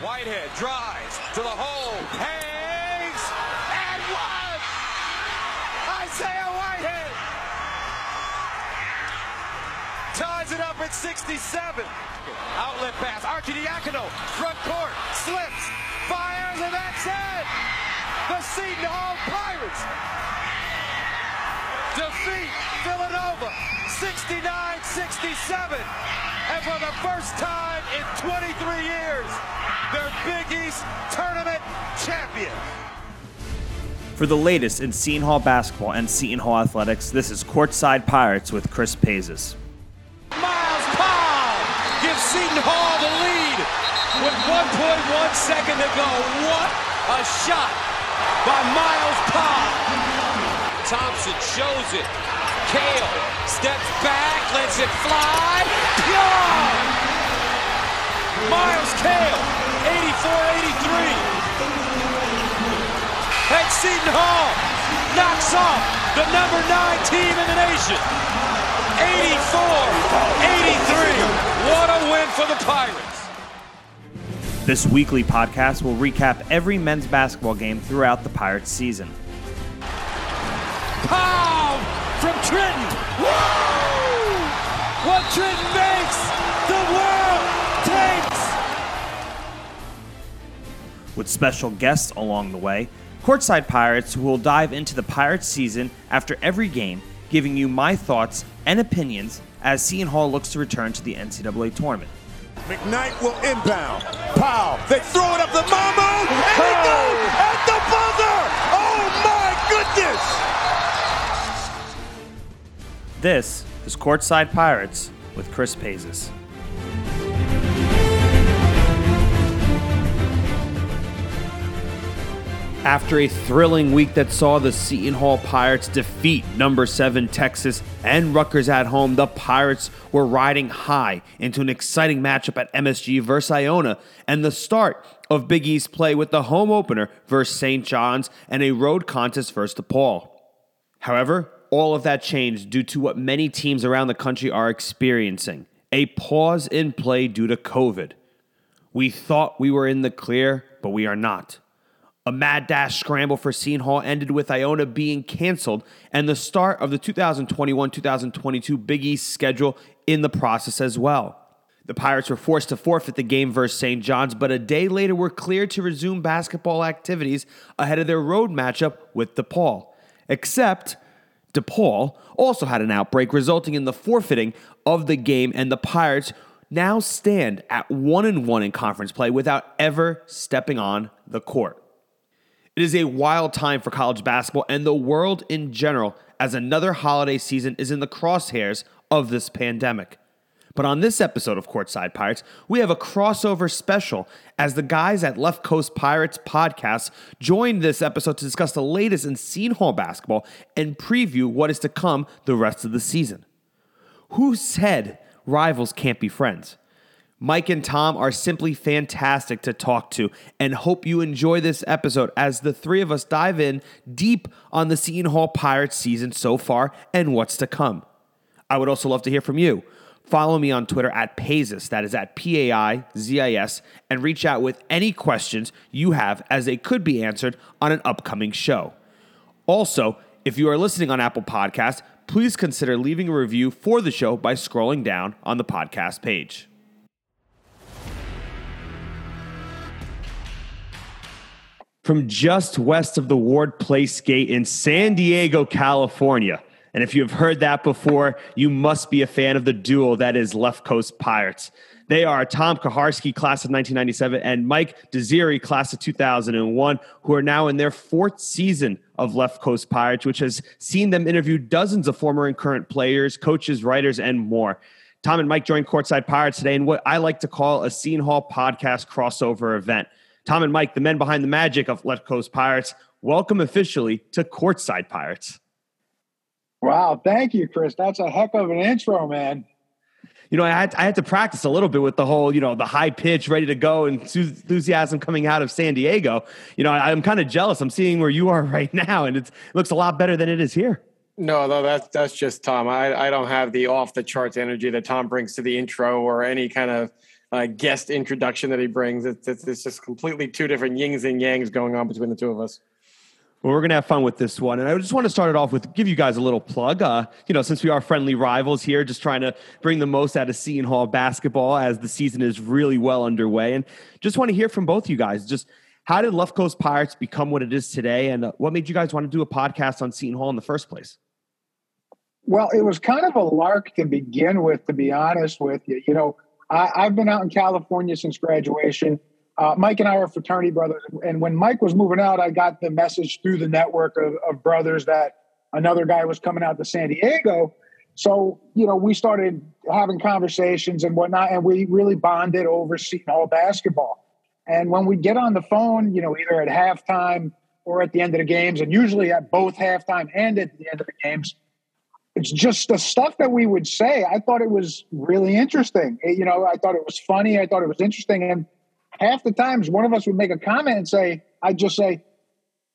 Whitehead drives to the hole, hangs, and one! Isaiah Whitehead ties it up at 67. Outlet pass, Arcidiacono, front court, slips, fires, and that's it! The Seton Hall Pirates defeat Villanova 69-67. And for the first time in 23 years, they're Big East tournament champions. For the latest in Seton Hall basketball and Seton Hall athletics, this is Courtside Pirates with Chris Paizis. Myles Powell gives Seton Hall the lead with 1.1 second to go. What a shot by Myles Powell. Thompson shows it. Cale steps back, lets it fly. Pure! Myles Cale, 84-83. And Seton Hall knocks off the number nine team in the nation. 84-83. What a win for the Pirates. This weekly podcast will recap every men's basketball game throughout the Pirates season. Pow from Trenton. Woo! What Trenton makes, the world takes. With special guests along the way, Courtside Pirates will dive into the Pirates season after every game, giving you my thoughts and opinions as Seton Hall looks to return to the NCAA tournament. McKnight will inbound. Pow! they throw it up the Mambo, and it goes at the buzzer! Oh my goodness! This is Courtside Pirates with Chris Paizis. After a thrilling week that saw the Seton Hall Pirates defeat number 7 Texas and Rutgers at home, the Pirates were riding high into an exciting matchup at MSG versus Iona and the start of Big East play with the home opener versus St. John's and a road contest versus DePaul. However, all of that changed due to what many teams around the country are experiencing a pause in play due to COVID. We thought we were in the clear, but we are not. A mad dash scramble for Seton Hall ended with Iona being canceled and the start of the 2021 2022 Big East schedule in the process as well. The Pirates were forced to forfeit the game versus St. John's, but a day later were cleared to resume basketball activities ahead of their road matchup with DePaul. Except DePaul also had an outbreak, resulting in the forfeiting of the game, and the Pirates now stand at one and one in conference play without ever stepping on the court. It is a wild time for college basketball and the world in general as another holiday season is in the crosshairs of this pandemic. But on this episode of Courtside Pirates, we have a crossover special as the guys at Left Coast Pirates podcast joined this episode to discuss the latest in Seton Hall basketball and preview what is to come the rest of the season. Who said rivals can't be friends? Mike and Tom are simply fantastic to talk to and hope you enjoy this episode as the three of us dive in deep on the Seton Hall Pirates season so far and what's to come. I would also love to hear from you. Follow me on Twitter at Paizis, that is at P A I Z I S, and reach out with any questions you have as they could be answered on an upcoming show. Also, if you are listening on Apple Podcasts, please consider leaving a review for the show by scrolling down on the podcast page. From just west of the Ward Place Gate in San Diego, California. And if you've heard that before, you must be a fan of the duo that is Left Coast Pirates. They are Tom Kaharski, class of 1997, and Mike Desiri, class of 2001, who are now in their fourth season of Left Coast Pirates, which has seen them interview dozens of former and current players, coaches, writers, and more. Tom and Mike joined Courtside Pirates today in what I like to call a Seton Hall podcast crossover event. Tom and Mike, the men behind the magic of Left Coast Pirates, welcome officially to Courtside Pirates. Wow, thank you, Chris. That's a heck of an intro, man. You know, I had, I had to practice a little bit with the whole, you know, the high pitch, ready to go, and enthusiasm coming out of San Diego. You know, I, am kind of jealous. I'm seeing where you are right now, and it looks a lot better than it is here. No, no, that's that's just Tom. I, I don't have the off the charts energy that Tom brings to the intro or any kind of uh, guest introduction that he brings. It's, it's, it's just completely two different yings and yangs going on between the two of us. Well, we're going to have fun with this one. And I just want to start it off with give you guys a little plug. Uh, you know, since we are friendly rivals here, just trying to bring the most out of Seton Hall basketball as the season is really well underway. And just want to hear from both you guys. Just how did Left Coast Pirates become what it is today? And uh, what made you guys want to do a podcast on Seton Hall in the first place? Well, it was kind of a lark to begin with, to be honest with you. You know, I, I've been out in California since graduation uh, Mike and I are fraternity brothers. And when Mike was moving out, I got the message through the network of, of brothers that another guy was coming out to San Diego. So, you know, we started having conversations and whatnot, and we really bonded over Seton Hall basketball. And when we get on the phone, you know, either at halftime or at the end of the games, and usually at both halftime and at the end of the games, it's just the stuff that we would say. I thought it was really interesting. It, you know, I thought it was funny. I thought it was interesting. And half the times one of us would make a comment and say, I'd just say,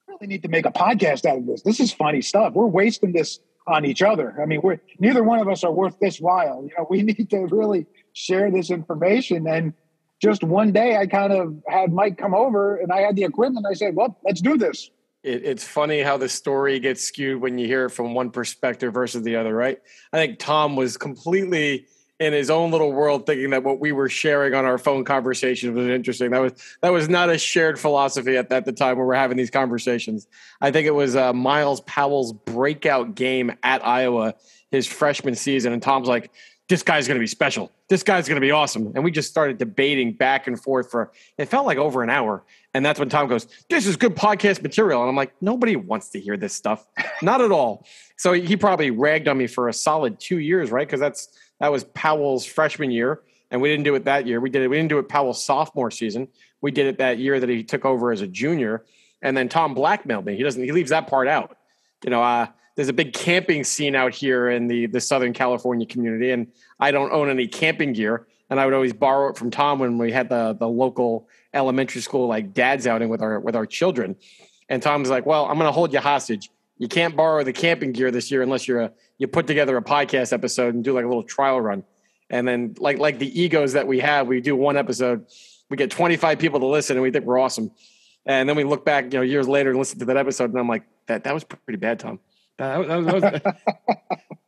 I really need to make a podcast out of this. This is funny stuff. We're wasting this on each other. I mean, we're neither one of us are worth this while. You know, we need to really share this information. And just one day I kind of had Mike come over and I had the equipment. I said, Well, let's do this. It, it's funny how the story gets skewed when you hear it from one perspective versus the other, right? I think Tom was completely in his own little world thinking that what we were sharing on our phone conversations was interesting. That was that was not a shared philosophy at, at the time when we're having these conversations. I think it was uh, Myles Powell's breakout game at Iowa his freshman season, and Tom's like, "This guy's going to be special. This guy's going to be awesome." And we just started debating back and forth for it felt like over an hour. And that's when Tom goes, "This is good podcast material," and I'm like, "Nobody wants to hear this stuff, not at all." So he probably ragged on me for a solid two years, right? Because that's that was Powell's freshman year, and we didn't do it that year. We did it. We didn't do it Powell's sophomore season. We did it that year that he took over as a junior. And then Tom blackmailed me. He doesn't. He leaves that part out. You know, uh, there's a big camping scene out here in the the Southern California community, and I don't own any camping gear. And I would always borrow it from Tom when we had the the local elementary school like dad's outing with our with our children. And Tom's like, "Well, I'm going to hold you hostage you can't borrow the camping gear this year unless you're a you put together a podcast episode and do like a little trial run. And then like like the egos that we have, we do one episode, we get 25 people to listen and we think we're awesome. And then we look back, you know, years later and listen to that episode and I'm like, that that was pretty bad, Tom. That, that was, that was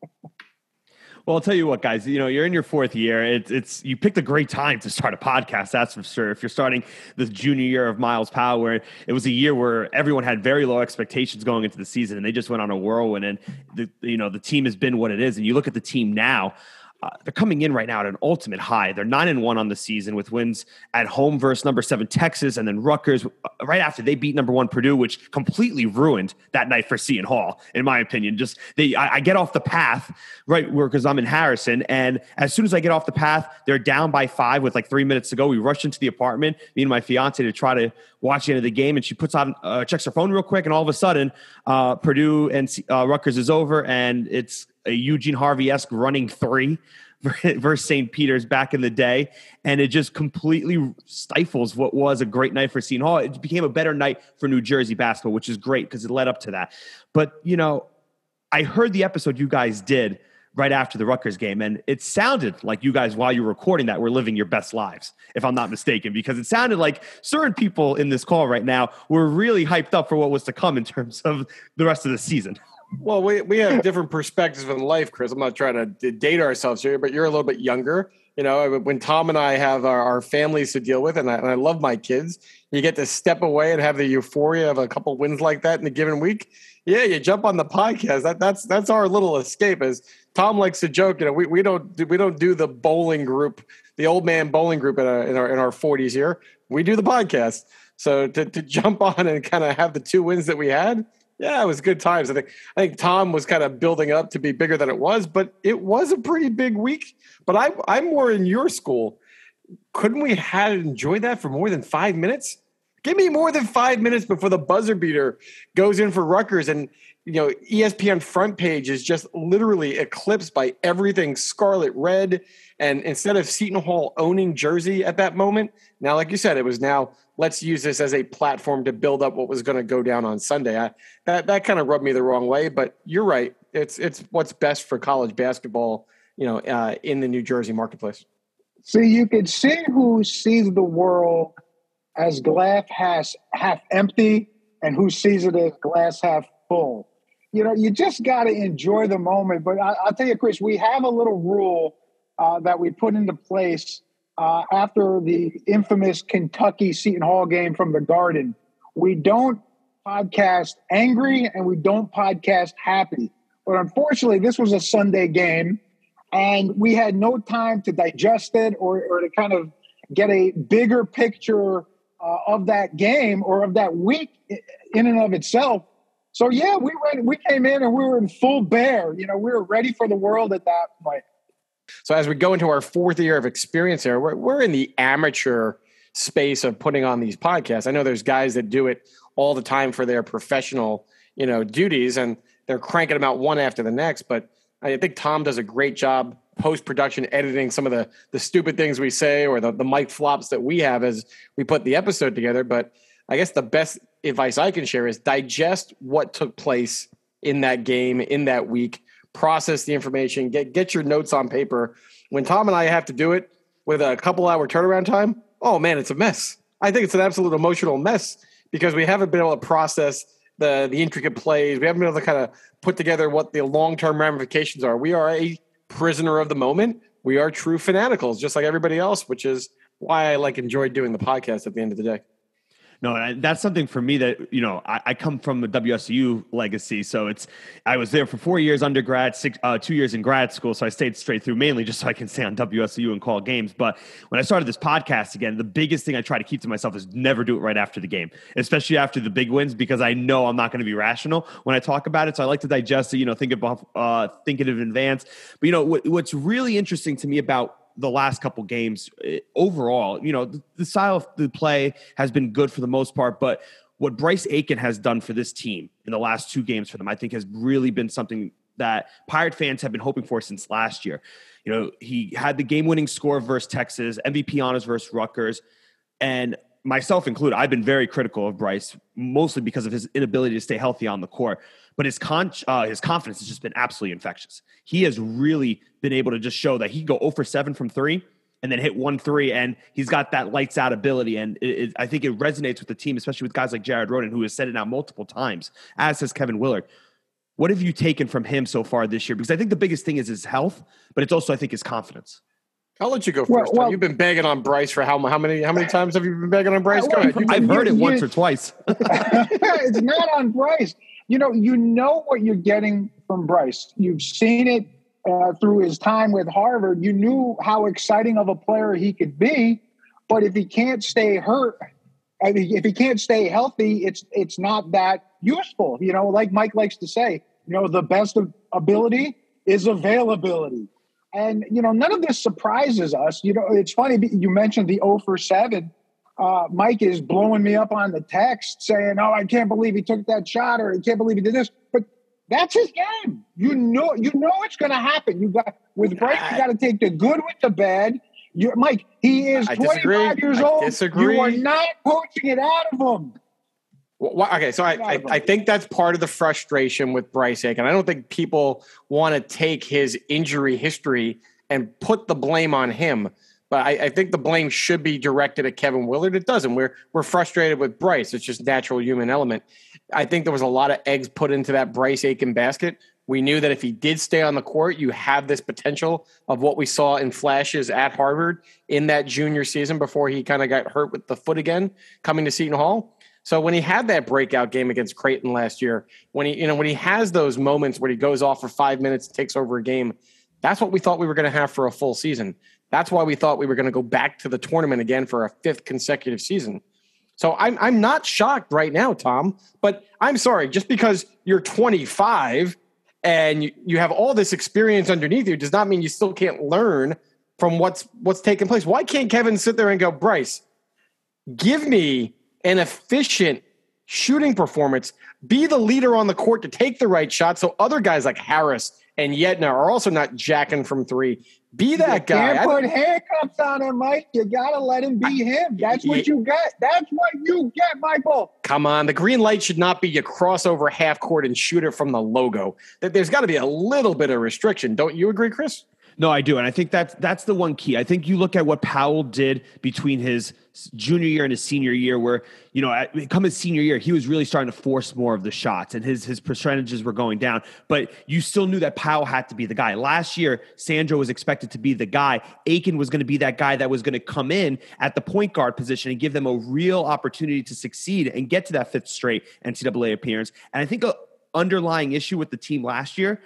Well, I'll tell you what, guys. You know, you're in your fourth year. It's it's you picked a great time to start a podcast. That's for sure. If you're starting the junior year of Myles Powell, where it was a year where everyone had very low expectations going into the season, and they just went on a whirlwind. And the you know the team has been what it is. And you look at the team now. Uh, they're coming in right now at an ultimate high. They're nine and one on the season with wins at home versus number seven Texas, and then Rutgers uh, right after they beat number one Purdue, which completely ruined that night for Seton Hall, in my opinion. Just they, I, I get off the path right where because I'm in Harrison, and as soon as I get off the path, they're down by five with like three minutes to go. We rush into the apartment, me and my fiance to try to watch the end of the game, and she puts on uh, checks her phone real quick, and all of a sudden, uh, Purdue and uh, Rutgers is over, and it's a Eugene Harvey esque running three versus St. Peter's back in the day. And it just completely stifles what was a great night for Seton Hall. It became a better night for New Jersey basketball, which is great because it led up to that. But, you know, I heard the episode you guys did right after the Rutgers game. And it sounded like you guys, while you were recording that, were living your best lives, if I'm not mistaken, because it sounded like certain people in this call right now were really hyped up for what was to come in terms of the rest of the season. Well, we, we have different perspectives in life, Chris. I'm not trying to date ourselves here, but you're a little bit younger. You know, when Tom and I have our, our families to deal with, and I, and I, love my kids, you get to step away and have the euphoria of a couple wins like that in a given week. Yeah, you jump on the podcast. That, that's that's our little escape. As Tom likes to joke, you know, we, we don't do, we don't do the bowling group, the old man bowling group in our in our in our 40s here. We do the podcast. So to, to jump on and kind of have the two wins that we had, yeah, it was good times. I think I think Tom was kind of building up to be bigger than it was, but it was a pretty big week. But I I'm more in your school. Couldn't we have enjoyed that for more than five minutes? Give me more than five minutes before the buzzer beater goes in for Rutgers, and you know ESPN front page is just literally eclipsed by everything scarlet red. And instead of Seton Hall owning Jersey at that moment, now like you said, it was now let's use this as a platform to build up what was going to go down on Sunday. I, that that kind of rubbed me the wrong way, but you're right. It's it's what's best for college basketball, you know, uh, in the New Jersey marketplace. See, you could see who sees the world as glass half, half empty and who sees it as glass half full. You know, you just got to enjoy the moment. But I, will tell you, Chris, we have a little rule uh, that we put into place uh, after the infamous Kentucky Seton Hall game from the Garden. We don't podcast angry and we don't podcast happy. But unfortunately, this was a Sunday game and we had no time to digest it or, or to kind of get a bigger picture uh, of that game or of that week in and of itself. So yeah, we went, we came in and we were in full bear. You know, we were ready for the world at that point. So as we go into our fourth year of experience here, we're, we're in the amateur space of putting on these podcasts. I know there's guys that do it all the time for their professional, you know, duties, and they're cranking them out one after the next. But I think Tom does a great job post production editing some of the the stupid things we say or the the mic flops that we have as we put the episode together. But I guess the best advice I can share is digest what took place in that game in that week, process the information, get get your notes on paper. When Tom and I have to do it with a couple hour turnaround time, oh man, it's a mess. I think it's an absolute emotional mess because we haven't been able to process the the intricate plays. We haven't been able to kind of put together what the long term ramifications are. We are a prisoner of the moment. We are true fanaticals, just like everybody else, which is why I like enjoyed doing the podcast at the end of the day. No, that's something for me that you know I, I, come from a WSOU legacy, so it's I was there for four years undergrad, six, uh, two years in grad school, so I stayed straight through mainly just so I can stay on WSOU and call games. But when I started this podcast again, the biggest thing I try to keep to myself is never do it right after the game, especially after the big wins, because I know I'm not going to be rational when I talk about it. So I like to digest it, you know, think about uh, think it in advance. But you know what, what's really interesting to me about the last couple games eh, overall, you know, the, the style of the play has been good for the most part, but what Bryce Aiken has done for this team in the last two games for them, I think has really been something that Pirate fans have been hoping for since last year. You know, he had the game winning score versus Texas, MVP honors versus Rutgers. And myself included, I've been very critical of Bryce, mostly because of his inability to stay healthy on the court but his con uh, his confidence has just been absolutely infectious. He has really been able to just show that he can go 0 for 7 from 3 and then hit 1 3 and he's got that lights out ability and it, it, I think it resonates with the team especially with guys like Jared Rhoden, who has said it now multiple times as has Kevin Willard. What have you taken from him so far this year? Because I think the biggest thing is his health, but it's also I think his confidence. I'll let you go first. Well, well, You've been begging on Bryce for how, how many how many times have you been begging on Bryce? Go ahead. I've heard it once or twice. it's not on Bryce you know, you know what you're getting from Bryce. You've seen it uh, through his time with Harvard. You knew how exciting of a player he could be, but if he can't stay hurt, I mean, if he can't stay healthy, it's it's not that useful. You know, like Mike likes to say, you know, the best ability is availability. And you know, none of this surprises us. You know, it's funny you mentioned the 0 for 7 uh, Mike is blowing me up on the text saying, "Oh, I can't believe he took that shot," or "I can't believe he did this." But that's his game. You know, you know it's going to happen. You got with Bryce, you got to take the good with the bad. You're, Mike, he is 25 years I old. Disagree. You are not poaching it out of him. Well, okay, so I, I, I, think that's part of the frustration with Bryce Aiken. I don't think people want to take his injury history and put the blame on him. But I, I, think the blame should be directed at Kevin Willard. It doesn't. We're we're frustrated with Bryce. It's just natural human element. I think there was a lot of eggs put into that Bryce Aiken basket. We knew that if he did stay on the court, you have this potential of what we saw in flashes at Harvard in that junior season before he kind of got hurt with the foot again coming to Seton Hall. So when he had that breakout game against Creighton last year, when he you know when he has those moments where he goes off for five minutes, takes over a game, that's what we thought we were going to have for a full season. That's why we thought we were going to go back to the tournament again for a fifth consecutive season. So I'm I'm not shocked right now, Tom. But I'm sorry, just because you're 25 and you, you have all this experience underneath you does not mean you still can't learn from what's what's taking place. Why can't Kevin sit there and go, Bryce, give me an efficient shooting performance, be the leader on the court to take the right shot so other guys like Harris and Yetna are also not jacking from three Be that you guy. Can't put handcuffs on him, Mike. You gotta let him be him. That's what you get. That's what you get, Michael. Come on, the green light should not be you cross over half court and shoot it from the logo. There's got to be a little bit of restriction. Don't you agree, Chris? No, I do, and I think that's that's the one key. I think you look at what Powell did between his junior year and his senior year, where you know, at, come his senior year, he was really starting to force more of the shots, and his his percentages were going down. But you still knew that Powell had to be the guy. Last year, Sandro was expected to be the guy. Aiken was going to be that guy that was going to come in at the point guard position and give them a real opportunity to succeed and get to that fifth straight NCAA appearance. And I think a underlying issue with the team last year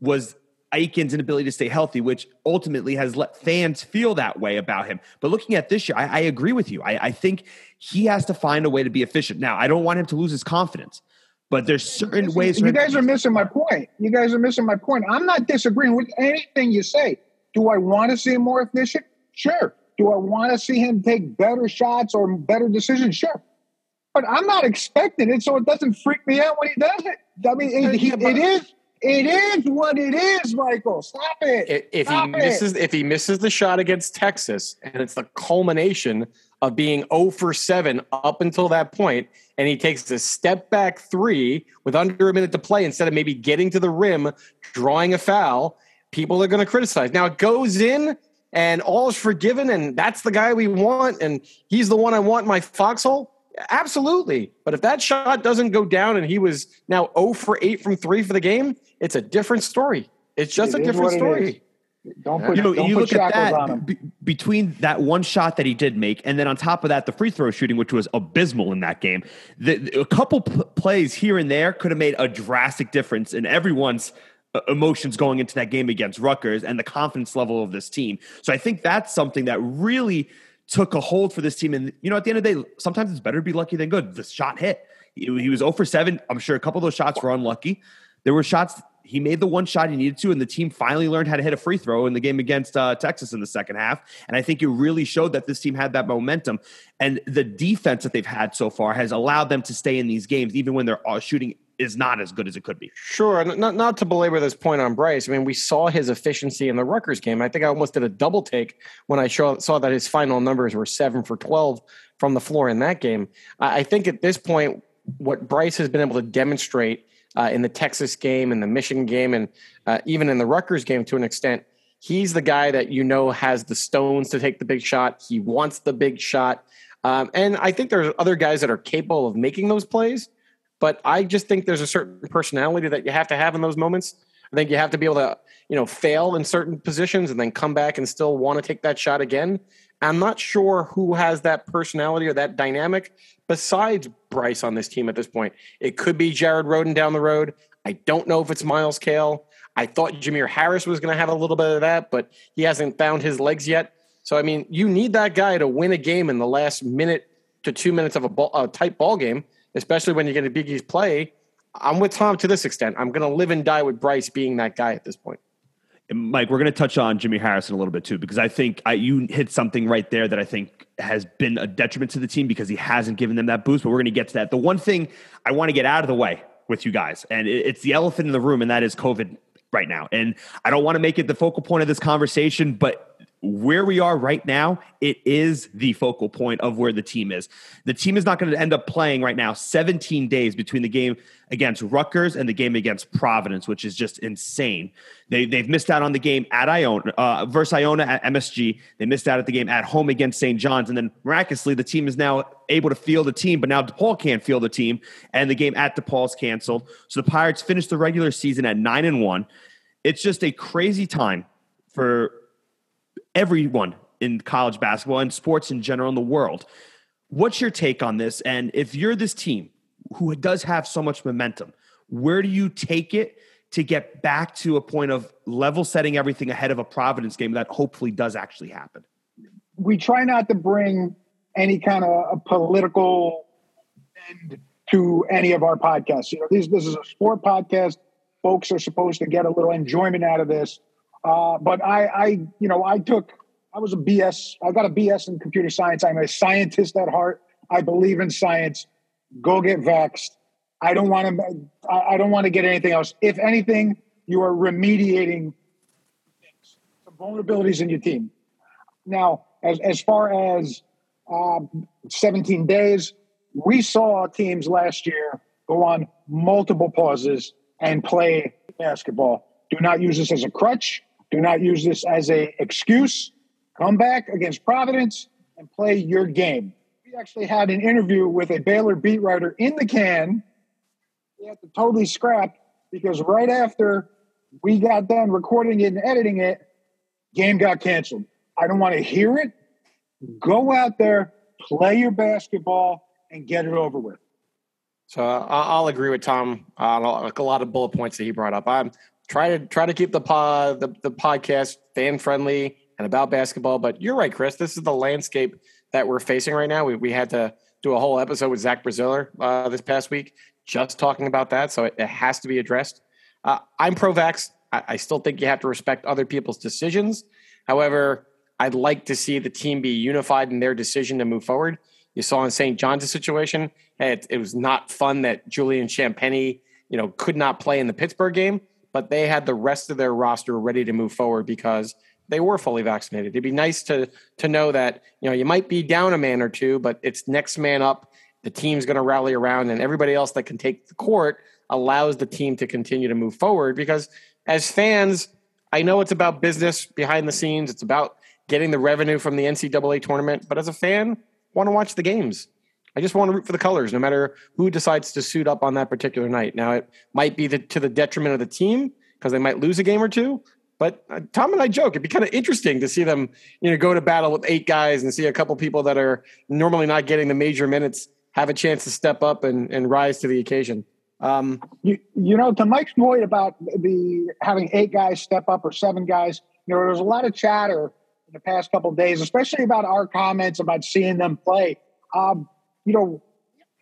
was Aiken's inability to stay healthy, which ultimately has let fans feel that way about him. But looking at this year, I, I agree with you. I, I, think he has to find a way to be efficient. Now, I don't want him to lose his confidence, but there's certain ways. You guys are missing my point. You guys are missing my point. I'm not disagreeing with anything you say. Do I want to see him more efficient? Sure. Do I want to see him take better shots or better decisions? Sure. But I'm not expecting it, so it doesn't freak me out when he does it. I mean, it, he, it is it is what it is, Michael. Stop it. If, Stop he misses, it. if he misses the shot against Texas, and it's the culmination of being 0 for 7 up until that point, and he takes a step back three with under a minute to play instead of maybe getting to the rim, drawing a foul, people are going to criticize. Now it goes in, and all is forgiven, and that's the guy we want, and he's the one I want in my foxhole. Absolutely. But if that shot doesn't go down and he was now 0 for 8 from 3 for the game, it's a different story. It's just It a different story. Don't put, you know, don't you put look at shackles on that him. b- between that one shot that he did make, and then on top of that, the free throw shooting, which was abysmal in that game. The, the- a couple p- plays here and there could have made a drastic difference in everyone's uh, emotions going into that game against Rutgers and the confidence level of this team. So I think that's something that really took a hold for this team. And you know, at the end of the day, sometimes it's better to be lucky than good. The shot hit. He, he was 0 for 7. I'm sure a couple of those shots were unlucky. There were shots he made the one shot he needed to, and the team finally learned how to hit a free throw in the game against uh, Texas in the second half. And I think it really showed that this team had that momentum. And the defense that they've had so far has allowed them to stay in these games, even when their uh, shooting is not as good as it could be. Sure. Not, not to belabor this point on Bryce. I mean, we saw his efficiency in the Rutgers game. I think I almost did a double take when I saw, saw that his final numbers were seven for 12 from the floor in that game. I, I think at this point, what Bryce has been able to demonstrate uh, in the Texas game in the Michigan game and uh, even in the Rutgers game to an extent, he's the guy that you know has the stones to take the big shot. He wants the big shot. Um, and I think there's other guys that are capable of making those plays, but I just think there's a certain personality that you have to have in those moments. I think you have to be able to, you know, fail in certain positions and then come back and still want to take that shot again. I'm not sure who has that personality or that dynamic besides Bryce on this team at this point. It could be Jared Rhoden down the road. I don't know if it's Myles Cale. I thought Jamir Harris was going to have a little bit of that, but he hasn't found his legs yet. So I mean, you need that guy to win a game in the last minute to two minutes of a, ball, a tight ball game, especially when you get a Big East play. I'm with Tom to this extent. I'm going to live and die with Bryce being that guy at this point. Mike, we're going to touch on Jimmy Harrison a little bit too, because I think I, you hit something right there that I think has been a detriment to the team because he hasn't given them that boost. But we're going to get to that. The one thing I want to get out of the way with you guys, and it, it's the elephant in the room, and that is COVID right now. And I don't want to make it the focal point of this conversation, but where we are right now, it is the focal point of where the team is. The team is not going to end up playing right now 17 days between the game against Rutgers and the game against Providence, which is just insane. They, they've missed out on the game at Iona uh, versus Iona at MSG. They missed out at the game at home against St. John's. And then miraculously, the team is now able to field the team, but now DePaul can't field the team. And the game at DePaul is canceled. So the Pirates finished the regular season at 9 and 1. It's just a crazy time for everyone in college basketball and sports in general in the world. What's your take on this? And if you're this team who does have so much momentum, where do you take it to get back to a point of level setting everything ahead of a Providence game that hopefully does actually happen? we try not to bring any kind of a political end to any of our podcasts. You know, this this is a sport podcast. Folks are supposed to get a little enjoyment out of this. Uh, but I, I, you know, I took, I was a BS. I got a BS in computer science. I'm a scientist at heart. I believe in science. Go get vaxxed. I don't want to. I don't want to get anything else. If anything, you are remediating to vulnerabilities in your team. Now, as, as far as uh, 17 days, we saw teams last year go on multiple pauses and play basketball. Do not use this as a crutch. Do not use this as a excuse. Come back against Providence and play your game. We actually had an interview with a Baylor beat writer in the can. We had to totally scrap because right after we got done recording it and editing it, game got canceled. I don't want to hear it. Go out there, play your basketball, and get it over with. So uh, I'll agree with Tom on a lot of bullet points that he brought up. I'm try to try to keep the pod the, the podcast fan friendly and about basketball. But you're right, Chris. This is the landscape that we're facing right now. We we had to do a whole episode with Zach Braziller uh, this past week just talking about that. So it, it has to be addressed. Uh, I'm pro vax. I, I still think you have to respect other people's decisions. However, I'd like to see the team be unified in their decision to move forward. You saw in St. John's situation, it, it was not fun that Julian Champagnie, you know, could not play in the Pittsburgh game, but they had the rest of their roster ready to move forward because they were fully vaccinated. It'd be nice to to know that you know you might be down a man or two, but it's next man up. The team's going to rally around, and everybody else that can take the court allows the team to continue to move forward. Because as fans, I know it's about business behind the scenes. It's about getting the revenue from the NCAA tournament. But as a fan, want to watch the games. I just want to root for the colors, no matter who decides to suit up on that particular night. Now, it might be the, to the detriment of the team because they might lose a game or two. But uh, Tom and I joke it'd be kind of interesting to see them, you know, go to battle with eight guys and see a couple people that are normally not getting the major minutes have a chance to step up and, and rise to the occasion. Um, you, you know, to Mike's point about the having eight guys step up or seven guys, you know, there's a lot of chatter in the past couple days, especially about our comments about seeing them play. Um, you know,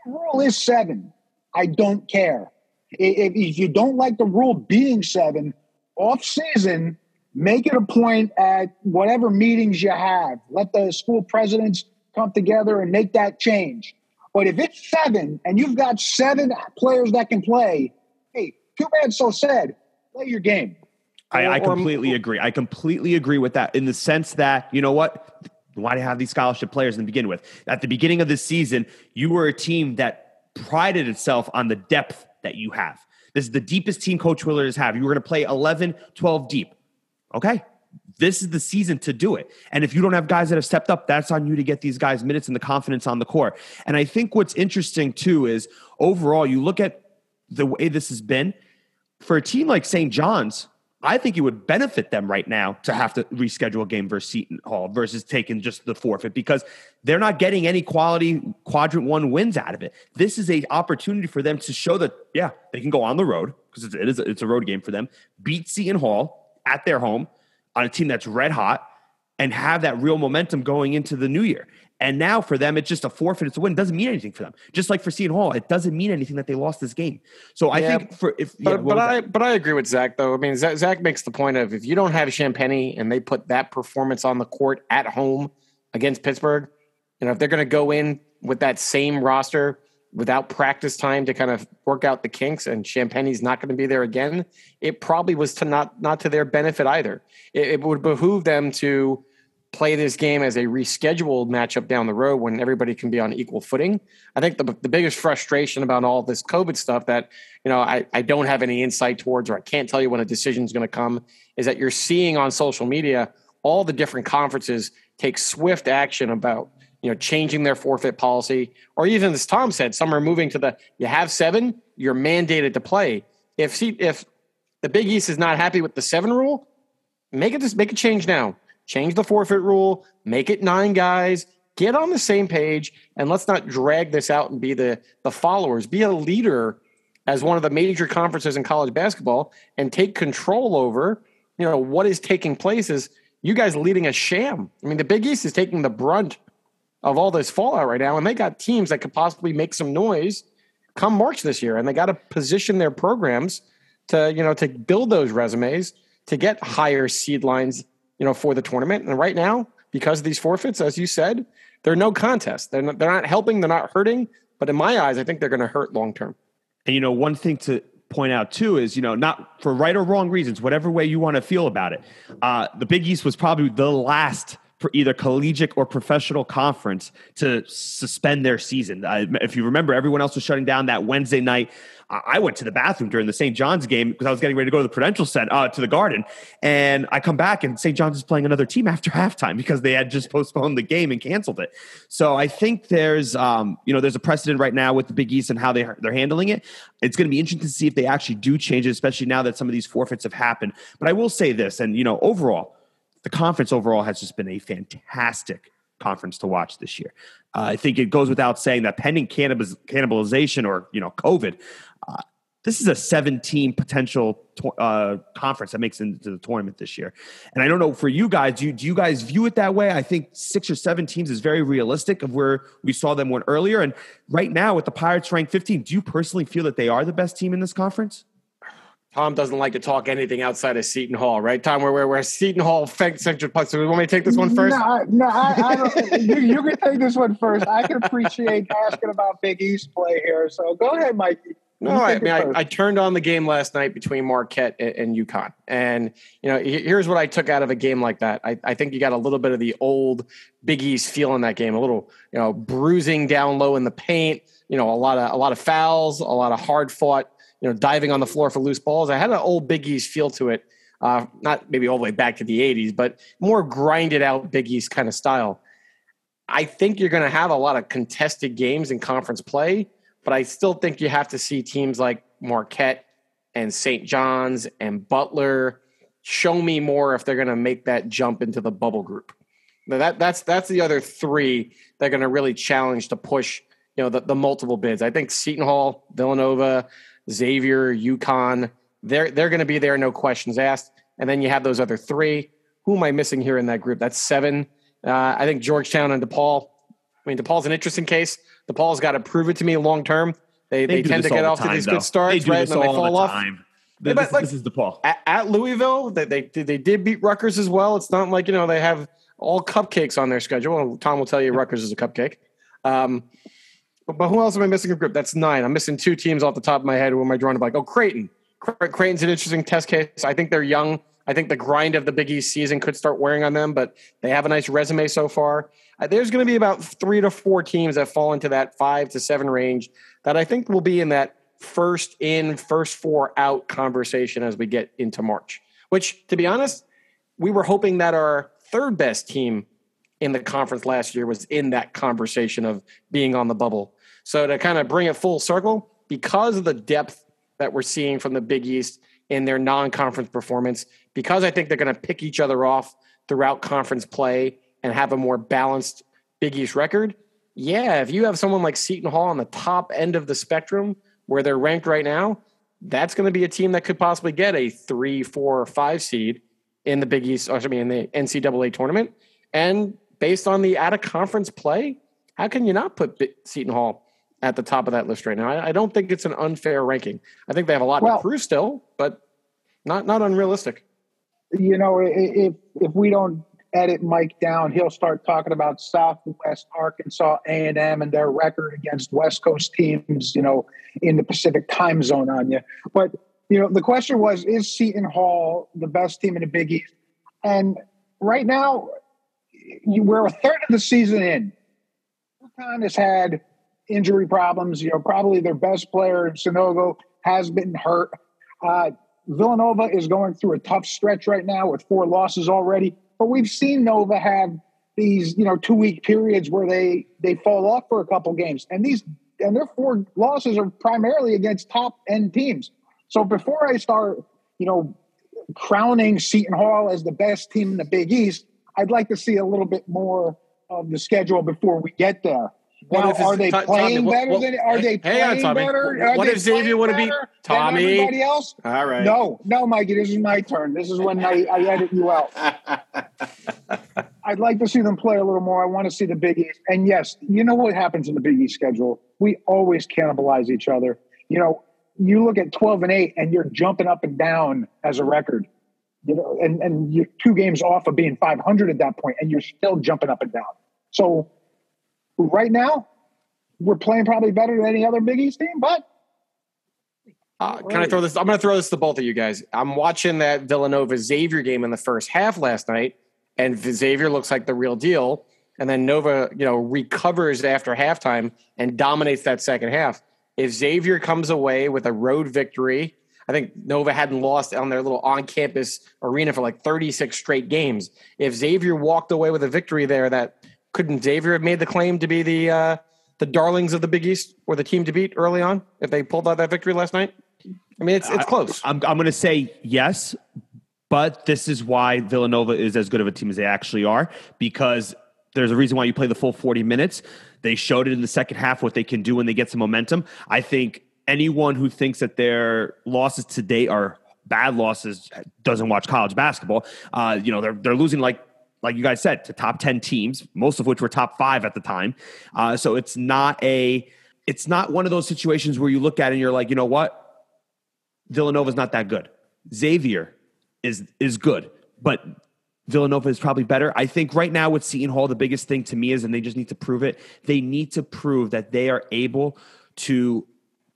the rule is seven. I don't care. If, if you don't like the rule being seven, off season, make it a point at whatever meetings you have. Let the school presidents come together and make that change. But if it's seven and you've got seven players that can play, hey, too bad, so sad. Play your game. I, I completely agree. I completely agree with that in the sense that, you know what? Why do you have these scholarship players to begin with? At the beginning of this season, you were a team that prided itself on the depth that you have. This is the deepest team Coach Willard has had. You were going to play 11, 12 deep. Okay. This is the season to do it. And if you don't have guys that have stepped up, that's on you to get these guys minutes and the confidence on the court. And I think what's interesting too is overall, you look at the way this has been for a team like St. John's, I think it would benefit them right now to have to reschedule a game versus Seton Hall versus taking just the forfeit because they're not getting any quality quadrant one wins out of it. This is a opportunity for them to show that yeah they can go on the road because it is it's a road game for them, beat Seton Hall at their home on a team that's red hot, and have that real momentum going into the new year. And now for them, it's just a forfeit. It's a win. It doesn't mean anything for them. Just like for Seton Hall, it doesn't mean anything that they lost this game. So I yeah, think for if but, yeah, but I but I agree with Zach though. I mean Zach, Zach makes the point of if you don't have Champagnie and they put that performance on the court at home against Pittsburgh, you know if they're going to go in with that same roster without practice time to kind of work out the kinks and Champagnie's not going to be there again, it probably was to not not to their benefit either. It, it would behoove them to play this game as a rescheduled matchup down the road when everybody can be on equal footing. I think the, the biggest frustration about all this COVID stuff that, you know, I, I don't have any insight towards, or I can't tell you when a decision is going to come is that you're seeing on social media, all the different conferences take swift action about, you know, changing their forfeit policy, or even as Tom said, some are moving to the, you have seven, you're mandated to play. If, if the Big East is not happy with the seven rule, make it just make a change now change the forfeit rule, make it nine guys, get on the same page, and let's not drag this out and be the the followers. Be a leader as one of the major conferences in college basketball and take control over, you know, what is taking place is you guys leading a sham. I mean, the Big East is taking the brunt of all this fallout right now, and they got teams that could possibly make some noise come March this year, and they got to position their programs to, you know, to build those resumes to get higher seed lines you know, for the tournament. And right now, because of these forfeits, as you said, they're no contest. They're not, they're not helping. They're not hurting. But in my eyes, I think they're going to hurt long term. And you know, one thing to point out too is you know not for right or wrong reasons, whatever way you want to feel about it. Uh, the Big East was probably the last for either collegiate or professional conference to suspend their season. Uh, if you remember, everyone else was shutting down that Wednesday night. I went to the bathroom during the St. John's game because I was getting ready to go to the Prudential Center uh, to the Garden, and I come back and St. John's is playing another team after halftime because they had just postponed the game and canceled it. So I think there's um, you know there's a precedent right now with the Big East and how they they're handling it. It's going to be interesting to see if they actually do change it, especially now that some of these forfeits have happened. But I will say this, and you know overall the conference overall has just been a fantastic conference to watch this year. Uh, I think it goes without saying that pending cannabis, cannibalization or you know COVID, uh, this is a 17 potential to, uh, conference that makes into the tournament this year. And I don't know for you guys, do you, do you guys view it that way? I think six or seven teams is very realistic of where we saw them one earlier. And right now with the Pirates ranked 15, do you personally feel that they are the best team in this conference? Tom doesn't like to talk anything outside of Seton Hall, right? Tom, we're, we're, we're Seton Hall central puck. So we want me to take this one first? No, no I, I don't, you, you, can take this one first. I can appreciate asking about Big East play here. So go ahead, Mikey. No, I mean, I, I, turned on the game last night between Marquette and, and UConn. And, you know, here's what I took out of a game like that. I, I think you got a little bit of the old Big East feel in that game, a little, you know, bruising down low in the paint, you know, a lot of, a lot of fouls, a lot of hard fought you know, diving on the floor for loose balls. I had an old Big East feel to it, uh, not maybe all the way back to the 80s, but more grinded out Big East kind of style. I think you're going to have a lot of contested games in conference play, but I still think you have to see teams like Marquette and St. John's and Butler show me more if they're going to make that jump into the bubble group. Now that that's that's the other three that are going to really challenge to push you know the, the multiple bids. I think Seton Hall, Villanova, Xavier, UConn. They're they're going to be there, no questions asked. And then you have those other three. Who am I missing here in that group? That's seven. Uh, I think Georgetown and DePaul. I mean, DePaul's an interesting case. DePaul's got to prove it to me long term. They, they, they tend to get off time, to these though. good starts, right? And then they fall the off. Time. This, but, like, this is DePaul. At, at Louisville, they, they they did beat Rutgers as well. It's not like you know they have all cupcakes on their schedule. Tom will tell you Rutgers is a cupcake. Um, but who else am I missing a group? That's nine. I'm missing two teams off the top of my head. Who am I drawing to like? Oh, Creighton. Creighton's an interesting test case. I think they're young. I think the grind of the Big East season could start wearing on them, but they have a nice resume so far. Uh, there's going to be about three to four teams that fall into that five to seven range that I think will be in that first in, first four out conversation as we get into March. Which, to be honest, we were hoping that our third best team in the conference last year was in that conversation of being on the bubble. So to kind of bring it full circle, because of the depth that we're seeing from the Big East in their non-conference performance, because I think they're going to pick each other off throughout conference play and have a more balanced Big East record. Yeah, if you have someone like Seton Hall on the top end of the spectrum where they're ranked right now, that's going to be a team that could possibly get a three, four, or five seed in the Big East, or I mean, in the NCAA tournament. And based on the out of conference play, how can you not put Seton Hall at the top of that list right now. I, I don't think it's an unfair ranking. I think they have a lot well, to prove still, but not not unrealistic. You know, if if we don't edit Mike down, he'll start talking about Southwest Arkansas A and M and their record against West Coast teams. You know, in the Pacific time zone on you. But you know, the question was: Is Seton Hall the best team in the Big East? And right now, we're a third of the season in. UConn has had injury problems. You know, probably their best player, Sanogo, has been hurt. Uh, Villanova is going through a tough stretch right now with four losses already. But we've seen Nova have these, you know, two week periods where they they fall off for a couple games, and these and their four losses are primarily against top end teams. So before I start, you know, crowning Seton Hall as the best team in the Big East, I'd like to see a little bit more of the schedule before we get there. Now, are they t- playing Tommy, better than? Are they playing on, better? Are what if Xavier would have beat Tommy? Everybody else? All right. No, no, Mikey. This is my turn. This is when I, I edit you out. I'd like to see them play a little more. I want to see the Big East. And yes, you know what happens in the Big East schedule? We always cannibalize each other. You know, you look at 12 and 8 and you're jumping up and down as a record. You know, and, and you're two games off of being 500 at that point, and you're still jumping up and down. So right now, we're playing probably better than any other Big East team, but Uh, can I throw this? I'm going to throw this to both of you guys. I'm watching that Villanova Xavier game in the first half last night, and Xavier looks like the real deal. And then Nova, you know, recovers after halftime and dominates that second half. If Xavier comes away with a road victory, I think Nova hadn't lost on their little on-campus arena for like 36 straight games. If Xavier walked away with a victory there, that couldn't Xavier have made the claim to be the uh, the darlings of the Big East or the team to beat early on if they pulled out that victory last night? I mean, it's it's close. I, I'm I'm going to say yes, but this is why Villanova is as good of a team as they actually are because there's a reason why you play the full 40 minutes. They showed it in the second half what they can do when they get some momentum. I think anyone who thinks that their losses today are bad losses doesn't watch college basketball. Uh, you know, they're they're losing like like you guys said to top 10 teams, most of which were top 5 at the time. Uh, so it's not a it's not one of those situations where you look at it and you're like, "You know what? Villanova's not that good. Xavier is is good, but Villanova is probably better. I think right now with Seton Hall, the biggest thing to me is, and they just need to prove it. They need to prove that they are able to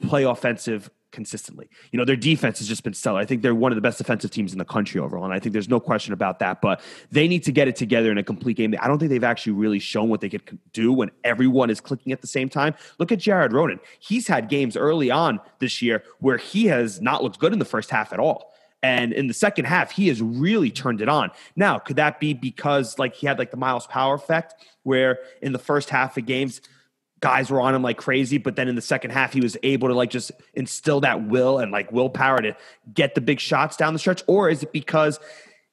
play offensive consistently. You know, their defense has just been stellar. I think they're one of the best defensive teams in the country overall, and I think there's no question about that. But they need to get it together in a complete game. I don't think they've actually really shown what they could do when everyone is clicking at the same time. Look at Jared Rhoden. He's had games early on this year where he has not looked good in the first half at all. And in the second half, he has really turned it on. Now, could that be because like he had like the Myles Powell effect, where in the first half of games, guys were on him like crazy, but then in the second half, he was able to like just instill that will and like willpower to get the big shots down the stretch? Or is it because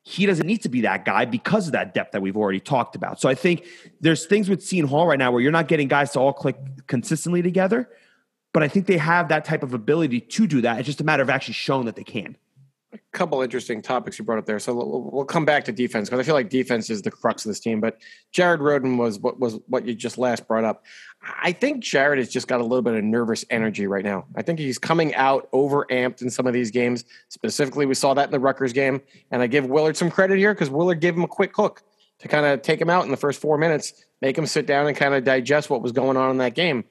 he doesn't need to be that guy because of that depth that we've already talked about? So I think there's things with Seton Hall right now where you're not getting guys to all click consistently together, but I think they have that type of ability to do that. It's just a matter of actually showing that they can a couple interesting topics you brought up there. So we'll, we'll come back to defense because I feel like defense is the crux of this team. But Jared Rhoden was what was what you just last brought up. I think Jared has just got a little bit of nervous energy right now. I think he's coming out overamped in some of these games. Specifically, we saw that in the Rutgers game, and I give Willard some credit here because Willard gave him a quick hook to kind of take him out in the first four minutes, make him sit down and kind of digest what was going on in that game.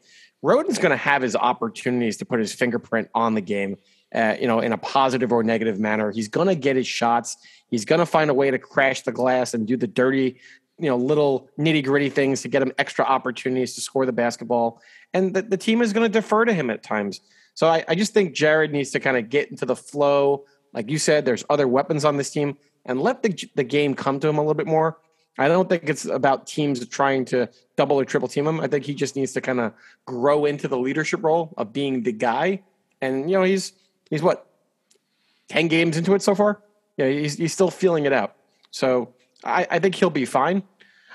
Rhoden's going to have his opportunities to put his fingerprint on the game uh, you know, in a positive or negative manner. He's going to get his shots. He's going to find a way to crash the glass and do the dirty, you know, little nitty gritty things to get him extra opportunities to score the basketball. And the, the team is going to defer to him at times. So I, I just think Jared needs to kind of get into the flow. Like you said, there's other weapons on this team and let the, the game come to him a little bit more. I don't think it's about teams trying to double or triple team him. I think he just needs to kind of grow into the leadership role of being the guy. And, you know, he's he's what ten games into it so far. Yeah, he's he's still feeling it out. So I, I think he'll be fine.